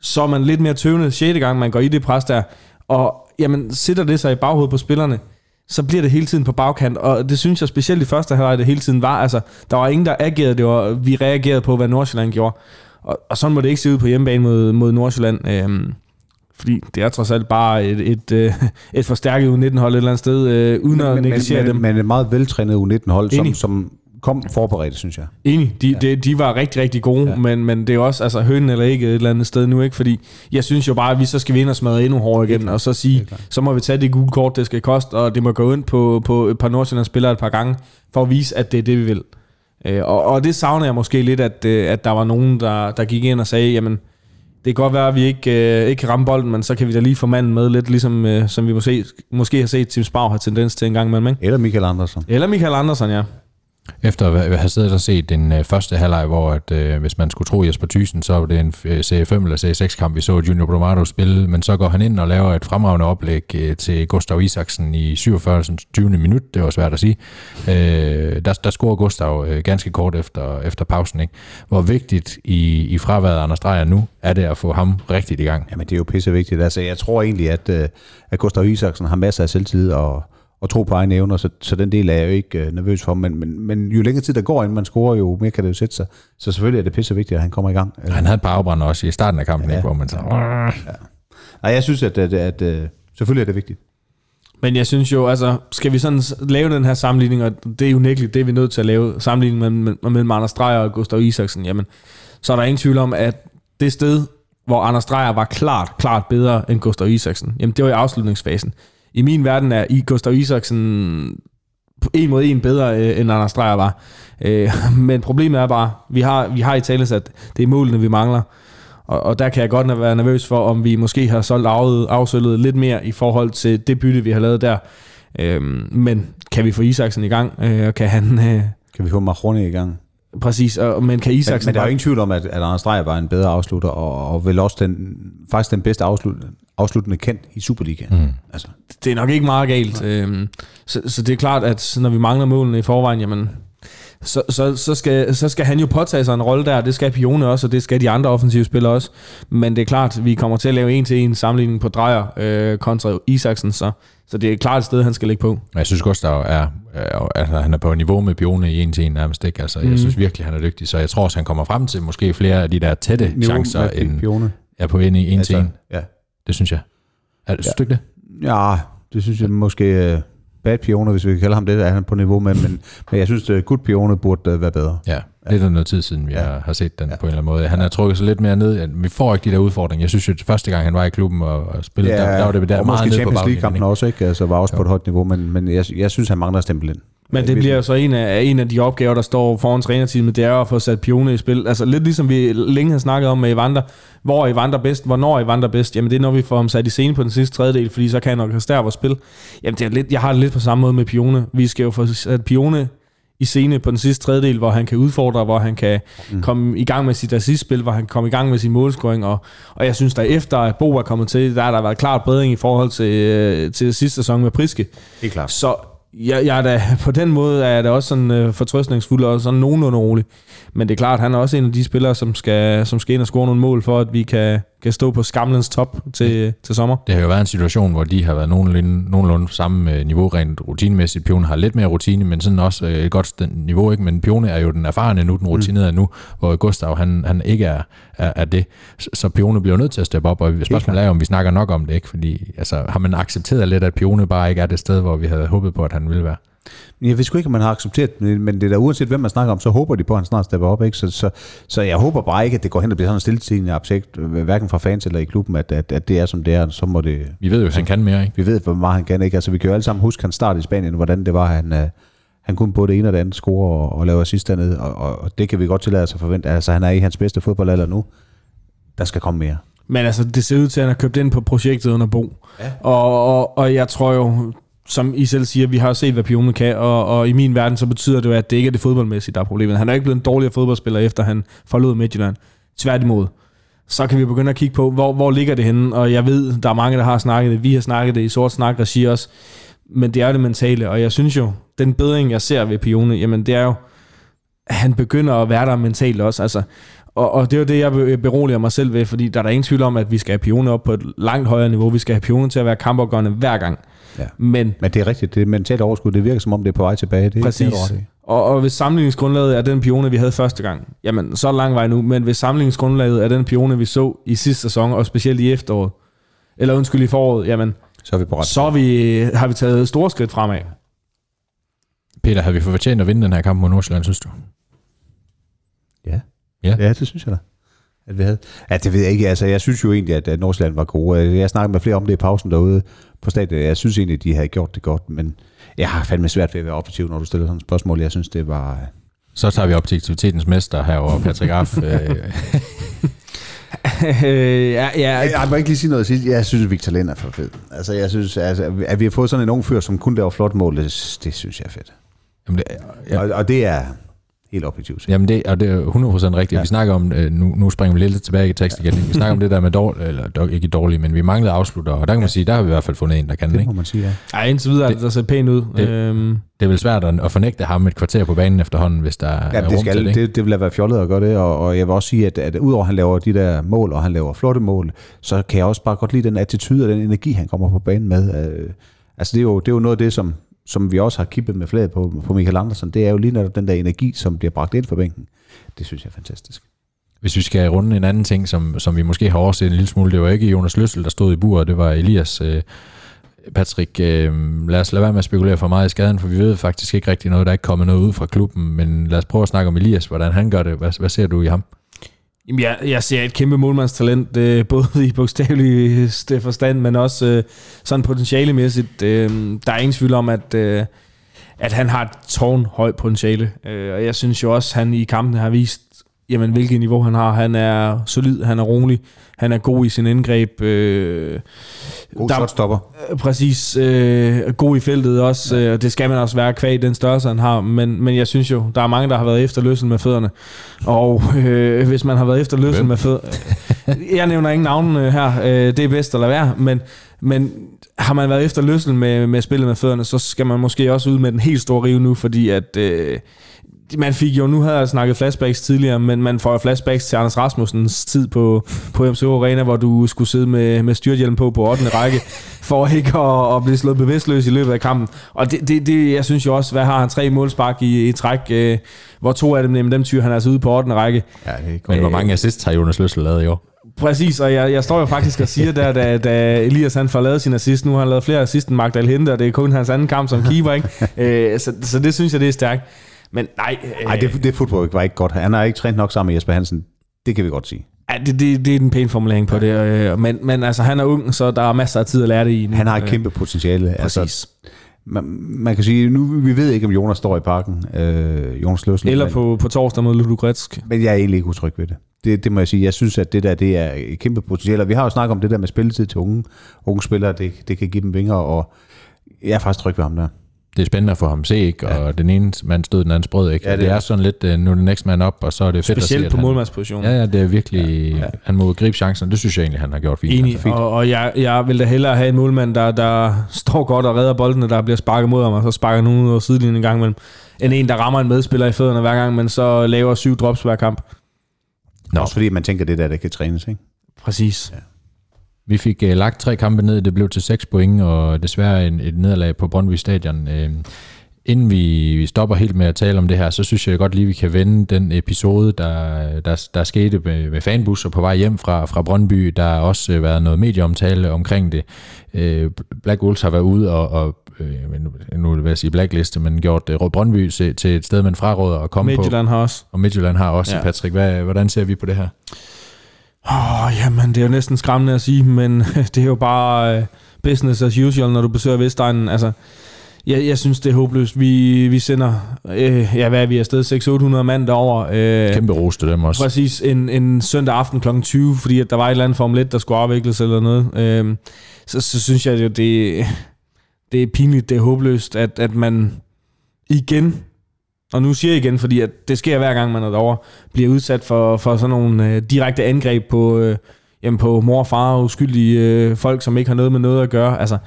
så er man lidt mere tøvende sjette gang, man går i det pres der. Og jamen, sætter det sig i baghovedet på spillerne, så bliver det hele tiden på bagkant, og det synes jeg specielt i første halvleg det hele tiden var. Altså, der var ingen, der agerede, det var, vi reagerede på, hvad Nordsjælland gjorde. Og, og sådan må det ikke se ud på hjemmebane mod, mod Nordsjælland. Øhm, fordi det er trods alt bare et, et, et, et forstærket U19-hold et eller andet sted, øh, uden men, at negligere dem. Men et meget veltrænet U19-hold, som, som kom forberedt, synes jeg. Enig, de, ja. de, de var rigtig, rigtig gode, ja. men, men det er også altså, hønen eller ikke et eller andet sted nu, ikke? fordi jeg synes jo bare, at vi så skal vi ind og smadre endnu hårdere igen, og så sige, så må vi tage det gule kort, det skal koste, og det må gå ind på, på et par Nordsjællands spillere et par gange, for at vise, at det er det, vi vil. Øh, og, og det savner jeg måske lidt, at, øh, at der var nogen, der, der gik ind og sagde, jamen, det kan godt være, at vi ikke, øh, ikke kan ramme bolden, men så kan vi da lige få manden med lidt, ligesom øh, som vi måske, måske har set Tim Spau har tendens til en gang med. Ikke? Eller Michael Andersen. Eller Michael Andersen, ja. Efter at have siddet og set den øh, første halvleg, hvor at, øh, hvis man skulle tro Jesper Thyssen, så var det en øh, C5 eller C6-kamp, vi så Junior Bromado spille, men så går han ind og laver et fremragende oplæg øh, til Gustav Isaksen i 47. 20. minut, det var svært at sige. Øh, der, der scorer Gustav øh, ganske kort efter, efter pausen. Ikke? Hvor vigtigt i, i fraværet af Anders Dreyer nu er det at få ham rigtigt i gang? Jamen det er jo pissevigtigt. Altså, jeg tror egentlig, at, øh, at Gustav Isaksen har masser af selvtid og og tro på egne evner, så, så den del er jeg jo ikke øh, nervøs for. Men, men, men jo længere tid der går, inden man scorer, jo mere kan det jo sætte sig. Så selvfølgelig er det pisse vigtigt, at han kommer i gang. Han havde et par afbrænder også i starten af kampen, ja. ikke, hvor man så... Ja. Nej, jeg synes, at, at, at, at selvfølgelig er det vigtigt. Men jeg synes jo, altså, skal vi sådan lave den her sammenligning, og det er jo nægteligt, det er vi nødt til at lave, sammenligning mellem, mellem Anders Dreyer og Gustav Isaksen, jamen, så er der ingen tvivl om, at det sted, hvor Anders Dreyer var klart, klart bedre end Gustav Isaksen, jamen det var i afslutningsfasen i min verden er I Gustav Isaksen en mod en bedre, øh, end Anders Dreyer var. Øh, men problemet er bare, vi har, vi har i tale at det er målene, vi mangler. Og, og der kan jeg godt være nervøs for, om vi måske har solgt af, afsøllet lidt mere i forhold til det bytte, vi har lavet der. Øh, men kan vi få Isaksen i gang, øh, og kan han... Øh, kan vi få Mahroni i gang? Præcis, og, men kan Isaksen... Men, men der er jo ingen tvivl om, at, at Anders Dreyer var en bedre afslutter, og, og vel også den, faktisk den bedste afslut, afsluttende kendt i Superligaen. Mm. Altså. Det er nok ikke meget galt. Øhm, så, så det er klart, at når vi mangler målene i forvejen, jamen, så, så, så, skal, så skal han jo påtage sig en rolle der, det skal Pione også, og det skal de andre offensive spillere også. Men det er klart, vi kommer til at lave en til en sammenligning på Drejer øh, kontra Isaksen, så, så det er klart et sted, han skal ligge på. Jeg synes Gustav er, er altså, han er på niveau med Pione i en til en nærmest ikke. Altså, mm. Jeg synes virkelig, han er dygtig, så jeg tror også, han kommer frem til måske flere af de der tætte niveau chancer, end Pione. er på en i en altså, til en. Ja. Det synes jeg. Er det, ja. synes det? Ja, det synes jeg måske... Uh, bad Pione, hvis vi kan kalde ham det, er han på niveau med, men, men jeg synes, at øh, good Pione burde uh, være bedre. Ja, det er der noget tid siden, vi ja. har set den ja. på en eller anden måde. Han har trukket sig lidt mere ned. Vi får ikke de der udfordringer. Jeg synes jo, at første gang han var i klubben og, og spillede, ja, der, der var det der og meget måske Champions League-kampen også, ikke? Altså var også jo. på et højt niveau, men, men jeg, jeg synes, han mangler at stempel ind. Men det bliver jo så en af, en af de opgaver, der står foran trænerteamet, det er at få sat Pione i spil. Altså lidt ligesom vi længe har snakket om med Evander. Hvor er Evander bedst? Hvornår er Evander bedst? Jamen det er, når vi får ham sat i scene på den sidste tredjedel, fordi så kan han orkestrere vores spil. Jamen det er lidt, jeg har det lidt på samme måde med Pione. Vi skal jo få sat Pione i scene på den sidste tredjedel, hvor han kan udfordre, hvor han kan mm. komme i gang med sit assistspil, hvor han kan komme i gang med sin målscoring, og, og jeg synes, der efter at Bo er kommet til, der har der været klart bedring i forhold til, øh, til sidste sæson med Priske. Det er klart. Så jeg, jeg er da, på den måde er jeg da også sådan øh, fortrøstningsfuld og sådan nogenlunde rolig. Men det er klart, han er også en af de spillere, som skal, som skal ind og score nogle mål for, at vi kan, kan stå på skamlens top til, til sommer. Det har jo været en situation, hvor de har været nogenlunde, nogenlunde samme niveau rent rutinemæssigt. Pione har lidt mere rutine, men sådan også et godt niveau. Ikke? Men Pione er jo den erfarne nu, den rutinerede mm. nu, hvor Gustav han, han ikke er, er, er det. Så Pione bliver nødt til at steppe op, og spørgsmålet er, om vi snakker nok om det. ikke, Fordi altså, har man accepteret lidt, at Pione bare ikke er det sted, hvor vi havde håbet på, at han ville være? Jeg ved sgu ikke, om man har accepteret det, men det er da uanset, hvem man snakker om, så håber de på, at han snart stepper op. Ikke? Så, så, så jeg håber bare ikke, at det går hen og bliver sådan en stilletigende objekt, hverken fra fans eller i klubben, at, at, at det er, som det er. Så må det, vi ved jo, at han kan mere, ikke? Vi ved, hvor meget han kan. Ikke? Altså, vi kan jo alle sammen huske, at han startede i Spanien, hvordan det var, han, uh, han kunne både det ene og det andet score og, og lave assist dernede, og, og, og, det kan vi godt tillade os at forvente. Altså, han er i hans bedste fodboldalder nu. Der skal komme mere. Men altså, det ser ud til, at han har købt ind på projektet under Bo. Ja. Og, og, og jeg tror jo, som I selv siger, vi har set, hvad Pione kan, og, og i min verden, så betyder det jo, at det ikke er det fodboldmæssige, der er problemet. Han er ikke blevet en dårligere fodboldspiller, efter han forlod Midtjylland. Tværtimod. Så kan vi begynde at kigge på, hvor, hvor ligger det henne, og jeg ved, der er mange, der har snakket det. Vi har snakket det i sort snak og siger også. Men det er det mentale, og jeg synes jo, den bedring, jeg ser ved Pione, jamen det er jo, at han begynder at være der mentalt også. Altså, og, og det er jo det, jeg beroliger mig selv ved, fordi der er der ingen tvivl om, at vi skal have Pione op på et langt højere niveau. Vi skal have Pione til at være kampafgørende hver gang. Ja. Men, Men det er rigtigt, det mentalt overskud, det virker som om, det er på vej tilbage. Det, præcis. Det er og, og hvis sammenligningsgrundlaget er den pione, vi havde første gang, jamen så er lang vej nu, men hvis sammenligningsgrundlaget er den pione, vi så i sidste sæson, og specielt i efteråret, eller undskyld i foråret, jamen så, er vi på ret så er vi, har vi taget store skridt fremad. Peter, har vi fortjent at vinde den her kamp mod Nordsjælland, synes du? Ja. Ja, ja det synes jeg da at vi havde. Ja, det ved jeg ikke. Altså, jeg synes jo egentlig, at, at Nordsjælland var gode. Jeg snakkede med flere om det i pausen derude på stadion. Jeg synes egentlig, at de havde gjort det godt, men jeg har fandme svært ved at være objektiv, når du stiller sådan et spørgsmål. Jeg synes, det var... Så tager vi objektivitetens mester herover, Patrick Aff. Øh, ja, ja. Jeg, jeg må ikke lige sige noget at Jeg synes, at Victor Lind er for fed. Altså, jeg synes, altså, at vi har fået sådan en ung fyr, som kun laver flot mål, det, det synes jeg er fedt. Jamen det, ja. og, og det er helt objektivt. Jamen det, og det er 100% rigtigt. Ja. Vi snakker om, øh, nu, nu springer vi lidt tilbage i tekst igen, vi snakker om det der med dårlig, eller ikke dårligt, men vi manglede afslutter, og der kan man ja. sige, der har vi i hvert fald fundet en, der kan det. ikke? må man sige, ja. Ej, indtil videre det, der ser pænt ud. Det, øhm. det er vel svært at, fornægte ham et kvarter på banen efterhånden, hvis der ja, er det skal, til det. det. Det vil være fjollet at gøre det, og, og jeg vil også sige, at, at udover at han laver de der mål, og han laver flotte mål, så kan jeg også bare godt lide den attitude og den energi, han kommer på banen med. Øh, altså det er, jo, det er jo noget af det, som, som vi også har kippet med flaget på, på Michael Andersen, det er jo lige netop den der energi, som bliver bragt ind for bænken. Det synes jeg er fantastisk. Hvis vi skal runde en anden ting, som, som vi måske har overset en lille smule, det var ikke Jonas Løssel, der stod i buret, det var Elias. Øh, Patrick, øh, lad os lade være med at spekulere for meget i skaden, for vi ved faktisk ikke rigtig noget, der er ikke kommet noget ud fra klubben, men lad os prøve at snakke om Elias, hvordan han gør det. Hvad, hvad ser du i ham? Jamen, jeg, jeg ser et kæmpe målmandstalent, øh, både i bogstavelig øh, forstand, men også øh, sådan potentialemæssigt. Øh, der er ingen tvivl om, at, øh, at han har et tårnhøjt potentiale. Øh, og jeg synes jo også, at han i kampen har vist, jamen, hvilket niveau han har. Han er solid, han er rolig, han er god i sin indgreb. Øh, god der, shotstopper. Øh, præcis. Øh, god i feltet også, ja. øh, og det skal man også være kvad den størrelse, han har. Men, men jeg synes jo, der er mange, der har været efter løsning med fødderne. Og øh, hvis man har været efter løsning med fødderne... jeg nævner ingen navn her, øh, det er bedst at lade være, men, men har man været efter løsning med, med spillet med fødderne, så skal man måske også ud med den helt store rive nu, fordi at... Øh, man fik jo, nu havde jeg snakket flashbacks tidligere, men man får jo flashbacks til Anders Rasmussens tid på, på MCO Arena, hvor du skulle sidde med, med styrthjelm på på 8. række, for ikke at, at blive slået bevidstløs i løbet af kampen. Og det, det, det jeg synes jo også, hvad har han tre målspark i, i træk, øh, hvor to af dem, nemlig dem tyr han altså ude på 8. række. Ja, det er Men hvor mange assists har Jonas Løssel lavet i år? Præcis, og jeg, jeg står jo faktisk og siger der, da, da Elias han får lavet sin assist, nu har han lavet flere assist end Magdal Hente, og det er kun hans anden kamp som keeper, ikke? øh, så, så det synes jeg, det er stærkt. Men nej... Øh, nej, det, det fodbold var ikke godt. Han har ikke trænet nok sammen med Jesper Hansen. Det kan vi godt sige. Ja, det, det, det er en pæn formulering på det. Men, men altså, han er ung, så der er masser af tid at lære det i. Han har et kæmpe potentiale. Altså, Præcis. Altså, man, man kan sige, nu vi ved ikke, om Jonas står i parken, øh, Jonas Løsel. Eller på, på torsdag mod Ludogretsk. Men jeg er egentlig ikke utryg ved det. det. Det må jeg sige. Jeg synes, at det der det er et kæmpe potentiale. Og vi har jo snakket om det der med spilletid til unge, unge spillere. Det, det kan give dem vinger, og jeg er faktisk tryg ved ham der det er spændende få ham se, ikke? og ja. den ene mand stod den anden sprød. Ikke? Ja, det, det er sådan lidt, uh, nu er det next man op, og så er det fedt Specielt at se, på målmandspositionen. Ja, ja, det er virkelig, ja, ja. han må gribe chancen, det synes jeg egentlig, han har gjort fint. Enig, altså. og, og jeg, jeg vil da hellere have en målmand, der, der står godt og redder boldene, der bliver sparket mod ham, og så sparker nogen ud af sidelinjen en gang imellem, end en, der rammer en medspiller i fødderne hver gang, men så laver syv drops hver kamp. Nå. Også fordi man tænker, det der, der kan trænes, ikke? Præcis. Ja. Vi fik uh, lagt tre kampe ned, det blev til seks point, og desværre en, et nederlag på Brøndby Stadion. Uh, inden vi stopper helt med at tale om det her, så synes jeg godt lige, vi kan vende den episode, der, der, der skete med, med fanbusser på vej hjem fra, fra Brøndby. Der har også øh, været noget medieomtale omkring det. Øh, Black Wolves har været ude og, og øh, nu vil jeg sige blackliste, men gjort uh, Brøndby til, til et sted, man fraråder at komme Midtjylland på. Midtjylland har også. Og Midtjylland har også, ja. Patrick. Hvad, hvordan ser vi på det her? Åh, oh, jamen, det er jo næsten skræmmende at sige, men det er jo bare uh, business as usual, når du besøger Vestegnen. Altså, jeg, jeg synes, det er håbløst. Vi, vi sender, øh, ja, hvad er vi afsted, 600-800 mand derover. Øh, Kæmpe ros til dem også. Præcis, en, en søndag aften kl. 20, fordi at der var et eller andet Formel 1, der skulle afvikles eller noget. Øh, så, så synes jeg jo, det, det er pinligt, det er håbløst, at, at man igen, og nu siger jeg igen, fordi at det sker hver gang, man er derovre, bliver udsat for, for sådan nogle øh, direkte angreb på, øh, jamen på mor og far og uskyldige øh, folk, som ikke har noget med noget at gøre. Altså,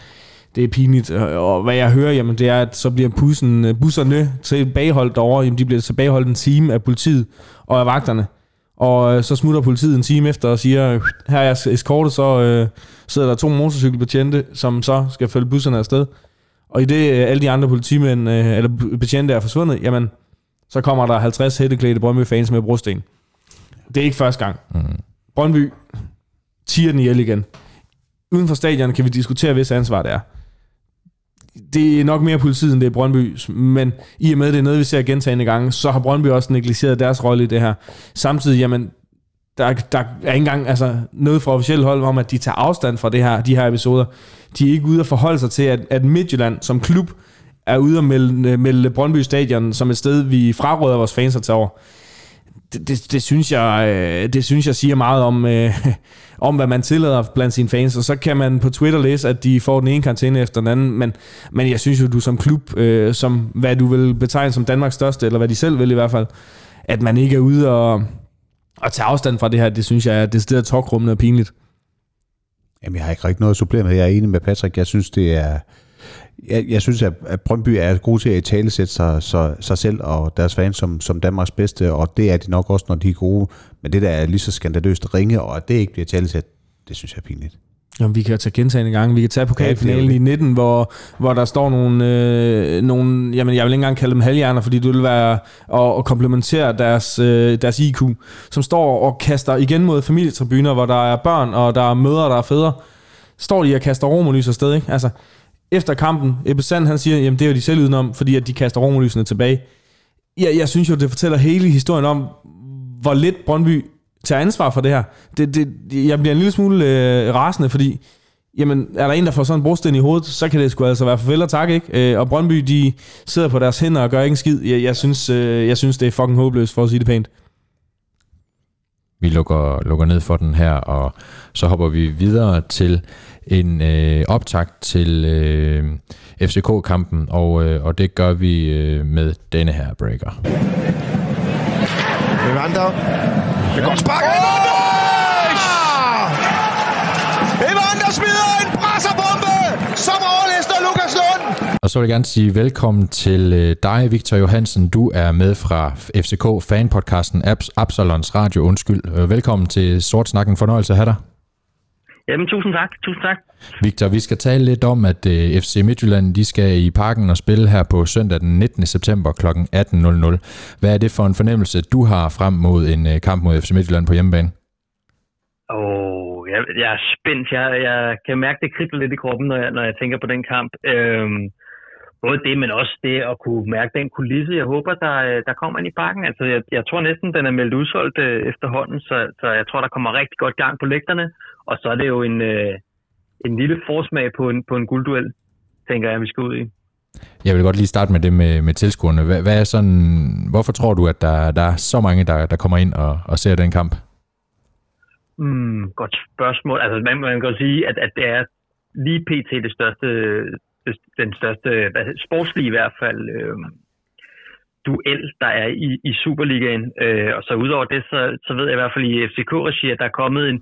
det er pinligt. Og hvad jeg hører, jamen, det er, at så bliver bussen, øh, busserne tilbageholdt derovre, jamen, de bliver tilbageholdt en time af politiet og af vagterne. Og øh, så smutter politiet en time efter og siger, her er eskortet, så øh, sidder der to motorcykelbetjente, som så skal følge busserne afsted. Og i det øh, alle de andre politimænd, øh, eller betjente er forsvundet, jamen, så kommer der 50 hætteklædte Brøndby-fans med brosten. Det er ikke første gang. Mm. Brøndby tiger den ihjel igen. Uden for stadion kan vi diskutere, hvis ansvar det er det er nok mere politiet, end det er Brøndby, men i og med, det er noget, vi ser gentagende gange, så har Brøndby også negligeret deres rolle i det her. Samtidig, jamen, der, der er ikke engang altså, noget fra officielt hold om, at de tager afstand fra det her, de her episoder. De er ikke ude at forholde sig til, at, at Midtjylland som klub er ude at melde, øh, melde Brøndby Stadion som et sted, vi fraråder vores fans at tage over det, det, det, synes jeg, øh, det synes jeg siger meget om, øh, om, hvad man tillader blandt sine fans. Og så kan man på Twitter læse, at de får den ene karantæne efter den anden. Men, men jeg synes jo, du som klub, øh, som hvad du vil betegne som Danmarks største, eller hvad de selv vil i hvert fald, at man ikke er ude og, at tage afstand fra det her, det synes jeg er det tokrummende og pinligt. Jamen, jeg har ikke rigtig noget at supplere med. Jeg er enig med Patrick. Jeg synes, det er jeg, jeg synes, at Brøndby er god til at talesætte sig, sig, sig selv og deres fans som, som Danmarks bedste, og det er de nok også, når de er gode. Men det der er lige så skandaløst ringe, og at det ikke bliver talesæt, det synes jeg er pinligt. Jamen, vi kan tage gentagende gange. Vi kan tage pokalfinalen ja, i 19, hvor, hvor der står nogle, øh, nogle, jamen jeg vil ikke engang kalde dem halvhjerner, fordi du vil være og, og komplementere deres, øh, deres IQ, som står og kaster igen mod familietribuner, hvor der er børn, og der er mødre, der er fædre. Står de og kaster romerlys afsted, ikke? Altså, efter kampen, Ebbe Sand, han siger, jamen det er jo de selv udenom, fordi at de kaster romerlysene tilbage. Jeg, jeg synes jo, det fortæller hele historien om, hvor lidt Brøndby tager ansvar for det her. Det, det, jeg bliver en lille smule øh, rasende, fordi jamen, er der en, der får sådan en brosten i hovedet, så kan det sgu altså være farvel og tak, ikke? Øh, og Brøndby, de sidder på deres hænder og gør ikke en skid. Jeg, jeg, synes, øh, jeg synes, det er fucking håbløst, for at sige det pænt. Vi lukker, lukker ned for den her, og så hopper vi videre til en øh, optakt til øh, FCK-kampen, og, øh, og det gør vi øh, med denne her breaker. Evander. Det går spark. Evander smider en presserbombe, som overlister Lukas Lund. Og så vil jeg gerne sige velkommen til øh, dig, Victor Johansen. Du er med fra FCK fanpodcasten Abs- Absalons Radio. Undskyld. Øh, velkommen til Sort Snakken. Fornøjelse at have dig. Jamen, tusind tak. Tusind tak. Victor, vi skal tale lidt om, at øh, FC Midtjylland de skal i parken og spille her på søndag den 19. september kl. 18.00. Hvad er det for en fornemmelse, du har frem mod en uh, kamp mod FC Midtjylland på hjemmebane? Åh, oh, jeg, jeg er spændt. Jeg, jeg kan mærke, det kribler lidt i kroppen, når jeg, når jeg tænker på den kamp. Øhm, både det, men også det at kunne mærke den kulisse. Jeg håber, der, der kommer ind i parken. Altså, jeg, jeg tror næsten, den er meldt udsolgt øh, efterhånden, så, så jeg tror, der kommer rigtig godt gang på lægterne. Og så er det jo en, øh, en lille forsmag på en, på en guldduel, tænker jeg, vi skal ud i. Jeg vil godt lige starte med det med, med tilskuerne. Hvad, hvad er sådan, hvorfor tror du, at der, der er så mange, der, der kommer ind og, og ser den kamp? Mm, godt spørgsmål. Altså, man, man kan godt sige, at, at det er lige pt. det største, den største, sportslige i hvert fald, øh, duel, der er i, i Superligaen. Øh, og så udover det, så, så ved jeg i hvert fald i FCK-regi, at der er kommet en,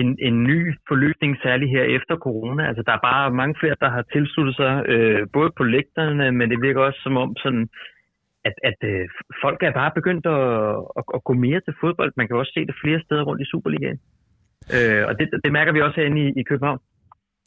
en, en ny forløsning, særligt her efter corona. Altså, der er bare mange flere, der har tilsluttet sig, øh, både på lægterne, men det virker også som om sådan, at, at øh, folk er bare begyndt at, at, at gå mere til fodbold. Man kan også se det flere steder rundt i Superligaen. Øh, og det, det mærker vi også herinde i, i København.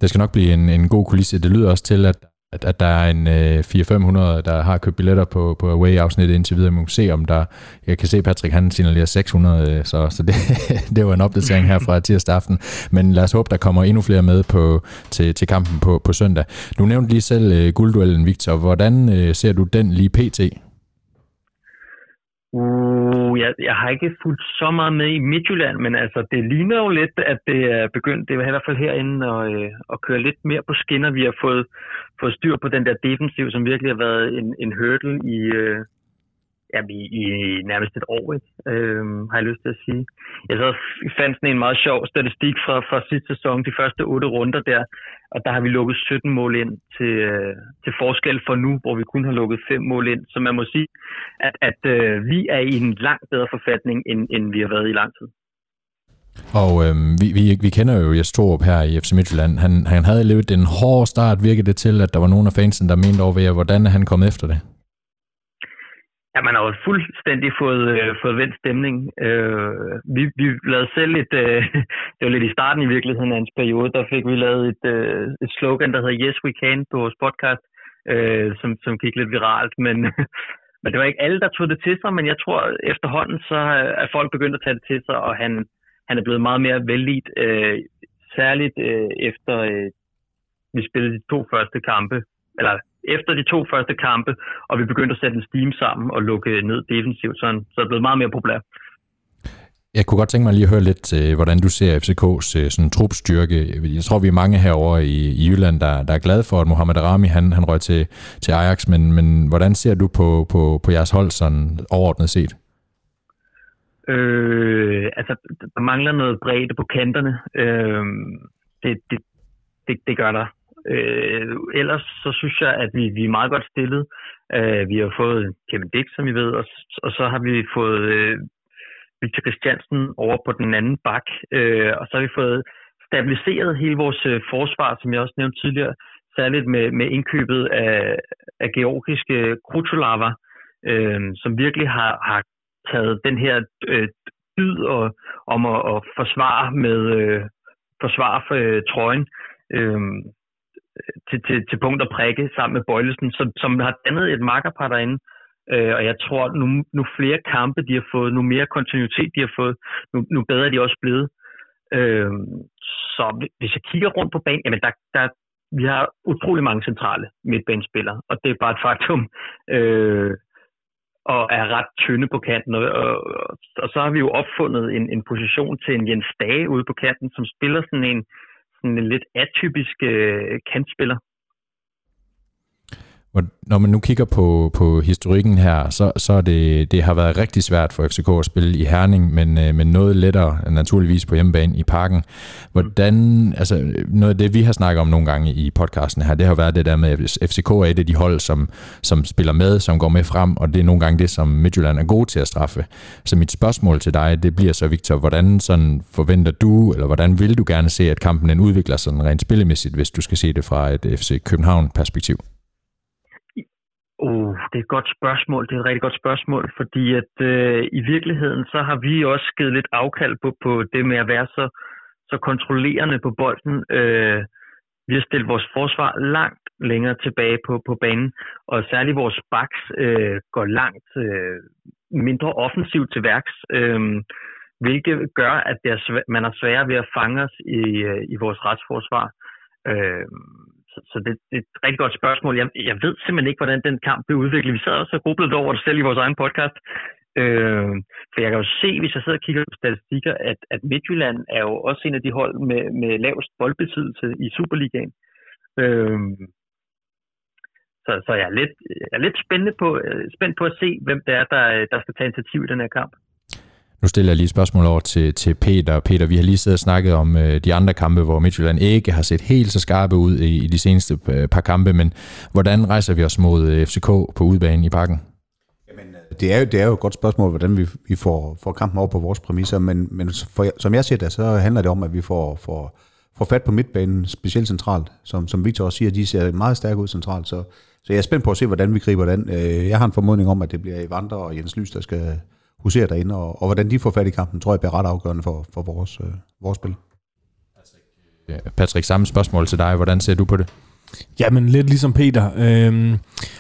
Det skal nok blive en, en god kulisse. Det lyder også til, at at, at der er en øh, 400-500, der har købt billetter på, på Away-afsnittet indtil videre. Man kan se, om der... Jeg kan se, Patrick han signalerer 600, øh, så, så det, det var en opdatering her fra tirsdag aften. Men lad os håbe, der kommer endnu flere med på, til, til kampen på, på søndag. Du nævnte lige selv øh, guldduellen, Victor. Hvordan øh, ser du den lige pt.? Uh, jeg, jeg har ikke fulgt så meget med i Midtjylland, men altså, det ligner jo lidt, at det er begyndt, det er i hvert fald herinde, at, øh, at køre lidt mere på skinner. Vi har fået, fået styr på den der defensiv, som virkelig har været en, en hurdle i, øh, ja, i, i nærmest et år, ikke? Øh, har jeg lyst til at sige. Jeg så fandt sådan en meget sjov statistik fra, fra sidste sæson, de første otte runder der, og der har vi lukket 17 mål ind til, øh, til forskel for nu, hvor vi kun har lukket 5 mål ind. Så man må sige, at, at øh, vi er i en langt bedre forfatning, end, end vi har været i lang tid. Og øh, vi, vi, vi kender jo Jes Torup her i FC Midtjylland. Han, han havde levet en hård start, virkede det til, at der var nogen af fansen, der mente over ved, hvordan er han kommet efter det? Ja, man har jo fuldstændig fået, øh, fået vendt stemning. Øh, vi, vi lavede selv et, øh, det var lidt i starten i virkeligheden af en periode, der fik vi lavet et, øh, et slogan, der hedder Yes We Can på vores podcast, øh, som, som gik lidt viralt, men, men det var ikke alle, der tog det til sig, men jeg tror efterhånden, så er folk begyndt at tage det til sig, og han, han er blevet meget mere vellidt, øh, særligt øh, efter øh, vi spillede de to første kampe, eller efter de to første kampe, og vi begyndte at sætte en steam sammen og lukke ned defensivt, så, så er det blevet meget mere populær. Jeg kunne godt tænke mig lige at høre lidt, øh, hvordan du ser FCK's øh, sådan, trupstyrke. Jeg tror, vi er mange herovre i, i Jylland, der, der er glade for, at Mohamed Arami han, han røg til, til Ajax, men, men hvordan ser du på, på, på jeres hold sådan overordnet set? Øh, altså, der mangler noget bredde på kanterne. Øh, det, det, det, det gør der. Øh, ellers så synes jeg, at vi, vi er meget godt stillet. Øh, vi har fået Kevin Dix, som I ved, og, og så har vi fået øh, Victor Christiansen over på den anden bak, øh, og så har vi fået stabiliseret hele vores øh, forsvar, som jeg også nævnte tidligere, særligt med, med indkøbet af, af georgiske Krutulava, øh, som virkelig har, har taget den her øh, dyd og, om at, at forsvare med øh, forsvare for øh, trøjen. Øh, til, til, til punkt og prikke sammen med Bøjlesen, som, som har dannet et markerpar derinde. Øh, og jeg tror, nu, nu flere kampe de har fået, nu mere kontinuitet de har fået, nu, nu bedre er de også blevet. Øh, så hvis jeg kigger rundt på banen, jamen der, der, vi har utrolig mange centrale midtbanespillere, og det er bare et faktum. Øh, og er ret tynde på kanten. Og, og, og så har vi jo opfundet en, en position til en Jens Dage ude på kanten, som spiller sådan en, sådan en lidt atypisk øh, kantspiller. Når man nu kigger på, på historikken her, så, så er det, det har været rigtig svært for FCK at spille i Herning, men, øh, men noget lettere naturligvis på hjemmebane i parken. Hvordan, altså noget af det, vi har snakket om nogle gange i podcasten her, det har været det der med, at FCK er et af de hold, som, som spiller med, som går med frem, og det er nogle gange det, som Midtjylland er gode til at straffe. Så mit spørgsmål til dig, det bliver så, Victor, hvordan sådan forventer du, eller hvordan vil du gerne se, at kampen den udvikler sig rent spillemæssigt, hvis du skal se det fra et FC København-perspektiv? Uh, det er et godt spørgsmål. Det er et rigtig godt spørgsmål, fordi at øh, i virkeligheden, så har vi også givet lidt afkald på, på det med at være så, så kontrollerende på bolden. Øh, vi har stillet vores forsvar langt længere tilbage på, på banen, og særligt vores backs øh, går langt øh, mindre offensivt til værks, øh, hvilket gør, at det er svæ- man er sværere ved at fange os i, øh, i vores retsforsvar. Øh, så, så det, det er et rigtig godt spørgsmål. Jeg, jeg ved simpelthen ikke, hvordan den kamp blev udviklet. Vi sad også og grublede over det selv i vores egen podcast. Øh, for jeg kan jo se, hvis jeg sidder og kigger på statistikker, at, at Midtjylland er jo også en af de hold med, med lavest boldbesiddelse i Superligaen. Øh, så, så jeg, er lidt, jeg er lidt spændende på, øh, spændt på at se, hvem det er, der, der skal tage initiativ i den her kamp. Nu stiller jeg lige et spørgsmål over til, til Peter. Peter, vi har lige siddet og snakket om øh, de andre kampe, hvor Midtjylland ikke har set helt så skarpe ud i, i de seneste øh, par kampe, men hvordan rejser vi os mod øh, FCK på udbanen i parken? Jamen, øh, det er, jo, det er jo et godt spørgsmål, hvordan vi, vi får, får kampen over på vores præmisser, men, men for, som jeg ser det, så handler det om, at vi får, får, får fat på midtbanen, specielt centralt. Som, som Victor også siger, de ser meget stærke ud centralt, så, så jeg er spændt på at se, hvordan vi griber den. Øh, jeg har en formodning om, at det bliver Evander og Jens Lys, der skal, huserer derinde, og, og hvordan de får fat i kampen, tror jeg bliver ret afgørende for, for vores, øh, vores spil. Patrick, samme spørgsmål til dig. Hvordan ser du på det? Jamen, lidt ligesom Peter. Øhm,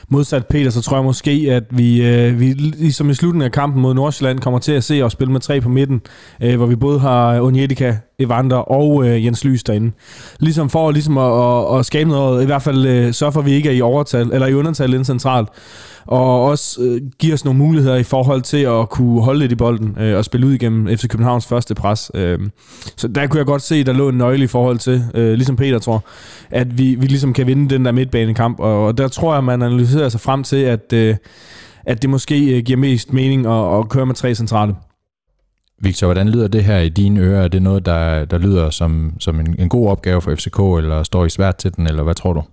modsat Peter, så tror jeg måske, at vi, øh, vi ligesom i slutningen af kampen mod Nordsjælland kommer til at se os spille med tre på midten, øh, hvor vi både har Onjedika, Evander og øh, Jens Lys derinde. Ligesom for ligesom at, at, at skabe noget, i hvert fald øh, sørge for, at vi ikke er i overtal, eller i undertal ind centralt og også øh, give os nogle muligheder i forhold til at kunne holde lidt i bolden øh, og spille ud igennem FC Københavns første pres. Øh, så der kunne jeg godt se, der lå en nøgle i forhold til, øh, ligesom Peter tror, at vi, vi ligesom kan vinde den der midtbanekamp, og, og der tror jeg, man analyserer sig frem til, at, øh, at det måske øh, giver mest mening at, at køre med tre centrale. Victor, hvordan lyder det her i dine ører? Er det noget, der, der lyder som, som en, en god opgave for FCK, eller står I svært til den, eller hvad tror du?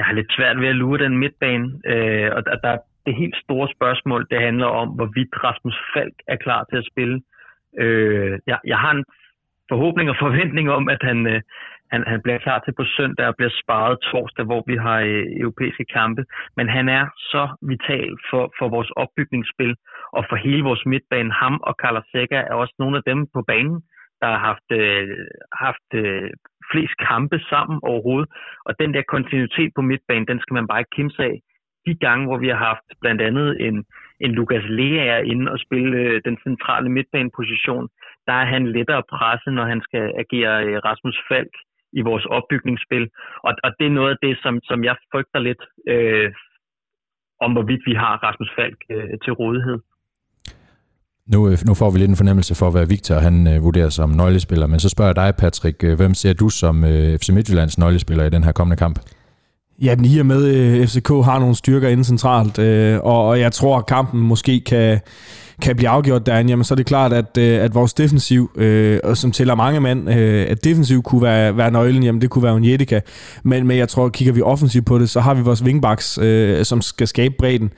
Jeg har lidt svært ved at lure den midtbane, øh, og der, der det helt store spørgsmål, det handler om, hvorvidt Rasmus Falk er klar til at spille. Øh, jeg, jeg har en forhåbning og forventning om, at han, øh, han, han bliver klar til på søndag og bliver sparet torsdag, hvor vi har øh, europæiske kampe. Men han er så vital for, for vores opbygningsspil og for hele vores midtbane. Ham og Carlos Seca er også nogle af dem på banen, der har haft, øh, haft øh, flest kampe sammen overhovedet. Og den der kontinuitet på midtbanen, den skal man bare ikke kimse af. De gange, hvor vi har haft blandt andet en, en Lukas Lea inde og spille øh, den centrale midtbaneposition, der er han lettere presse, når han skal agere øh, Rasmus Falk i vores opbygningsspil. Og, og det er noget af det, som, som jeg frygter lidt øh, om, hvorvidt vi har Rasmus Falk øh, til rådighed. Nu, øh, nu får vi lidt en fornemmelse for, hvad Victor han øh, vurderer som nøglespiller, men så spørger jeg dig, Patrick, øh, hvem ser du som øh, FC Midtjyllands nøglespiller i den her kommende kamp? Ja, men i og med, øh, at FCK har nogle styrker inden centralt, øh, og, og jeg tror, at kampen måske kan, kan blive afgjort derinde, jamen så er det klart, at, øh, at vores defensiv, øh, og som tæller mange mand, øh, at defensiv kunne være, være nøglen, jamen det kunne være Onjedika, men, men jeg tror, kigger vi offensivt på det, så har vi vores wingbacks, øh, som skal skabe bredden.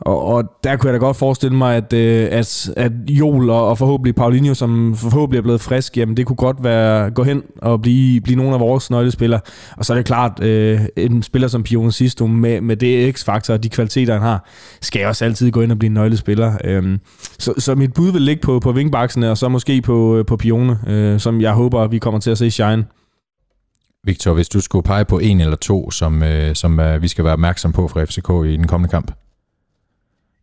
Og, og der kunne jeg da godt forestille mig, at, øh, at, at Jol og, og forhåbentlig Paulinho, som forhåbentlig er blevet frisk, jamen det kunne godt være gå hen og blive, blive nogle af vores nøglespillere. Og så er det klart, øh, en spiller som Pione Sisto med, med det x-faktor og de kvaliteter, han har, skal også altid gå ind og blive en nøglespiller. Øh, så, så mit bud vil ligge på, på vingbaksene, og så måske på, øh, på Pione, øh, som jeg håber, vi kommer til at se shine. Victor, hvis du skulle pege på en eller to, som, øh, som øh, vi skal være opmærksom på fra FCK i den kommende kamp?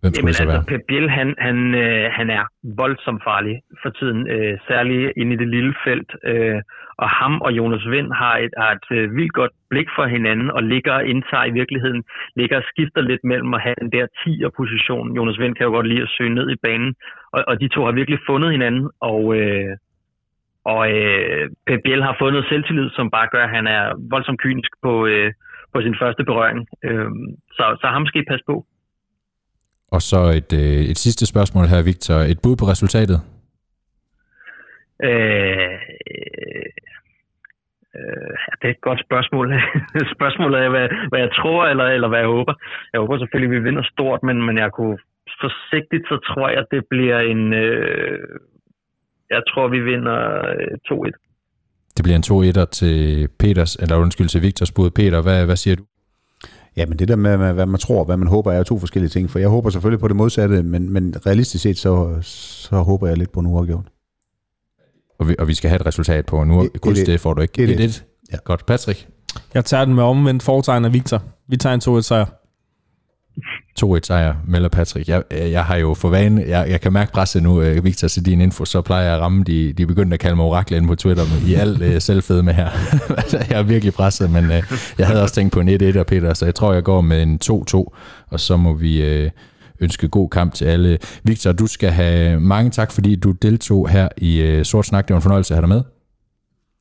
Hvem Jamen, altså, være? Pep Biel, han, han, øh, han er voldsomt farlig for tiden, øh, særligt inde i det lille felt. Øh, og ham og Jonas Vind har et, har et øh, vildt godt blik for hinanden, og ligger indtager i virkeligheden, ligger og skifter lidt mellem at have den der 10'er-position. Jonas Vind kan jo godt lide at søge ned i banen, og, og de to har virkelig fundet hinanden, og, øh, og øh, Pep Biel har fået noget selvtillid, som bare gør, at han er voldsomt kynisk på, øh, på sin første berøring. Øh, så, så ham skal I passe på. Og så et, øh, et sidste spørgsmål her, Victor. Et bud på resultatet? Øh, øh, det er et godt spørgsmål. Spørgsmålet er, hvad, hvad jeg tror, eller, eller hvad jeg håber. Jeg håber selvfølgelig, at vi vinder stort, men, men jeg kunne forsigtigt, så tror jeg, at det bliver en... Øh, jeg tror, vi vinder 2-1. Øh, det bliver en 2-1'er til Peters, eller undskyld, til Victors bud. Peter, hvad, hvad siger du? Ja, men det der med, hvad man tror og hvad man håber, er to forskellige ting. For jeg håber selvfølgelig på det modsatte, men, men realistisk set, så, så håber jeg lidt på en uafgjort. Og vi, og vi skal have et resultat på nu. Kun det får du ikke. 1-1. Ja. Godt. Patrick? Jeg tager den med omvendt foretegn af Victor. Vi tager en 2-1 sejr. 2-1 sejr, melder Patrick. Jeg, jeg har jo for vane, jeg, jeg kan mærke presset nu, uh, Victor, til din info, så plejer jeg at ramme, de, de begyndte at kalde mig orakler inde på Twitter med, i alt selvfede med her. jeg er virkelig presset, men uh, jeg havde også tænkt på en 1-1 af Peter, så jeg tror, jeg går med en 2-2, og så må vi ønske god kamp til alle. Victor, du skal have mange tak, fordi du deltog her i uh, Sort Snak. Det var en fornøjelse at have dig med.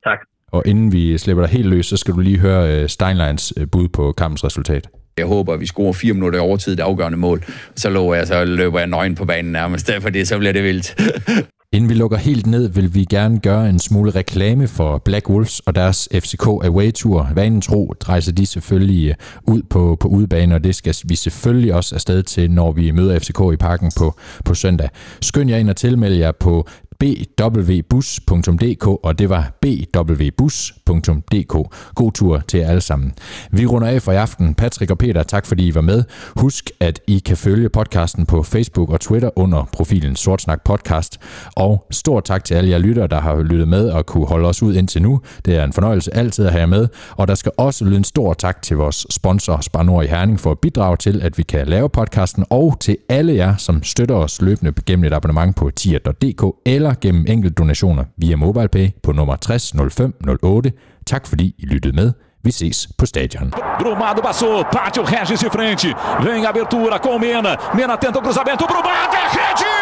Tak. Og inden vi slipper dig helt løs, så skal du lige høre uh, Steinleins bud på kampens resultat. Jeg håber, at vi scorer fire minutter i overtid det afgørende mål. Så lover jeg, så løber jeg nøgen på banen nærmest. Derfor det, så bliver det vildt. Inden vi lukker helt ned, vil vi gerne gøre en smule reklame for Black Wolves og deres FCK Away Tour. Vanen tro rejser de selvfølgelig øh, ud på, på udebane, og det skal vi selvfølgelig også afsted til, når vi møder FCK i parken på, på søndag. Skynd jer ind og tilmelde jer på bwbus.dk, og det var bwbus.dk. God tur til jer alle sammen. Vi runder af for i aften. Patrick og Peter, tak fordi I var med. Husk, at I kan følge podcasten på Facebook og Twitter under profilen Sortsnak Podcast. Og stor tak til alle jer lyttere, der har lyttet med og kunne holde os ud indtil nu. Det er en fornøjelse altid at have jer med. Og der skal også lyde en stor tak til vores sponsor Spar Nord i Herning for at bidrage til, at vi kan lave podcasten, og til alle jer, som støtter os løbende gennem et abonnement på tier.dk eller eller gennem enkelte donationer via MobilePay på nummer 600508. Tak fordi I lyttede med. Vi ses på stadion. Brumado passou, Pátio Regis de frente. Vem abertura com Mena. Mena tenta o cruzamento. Brumado é rede!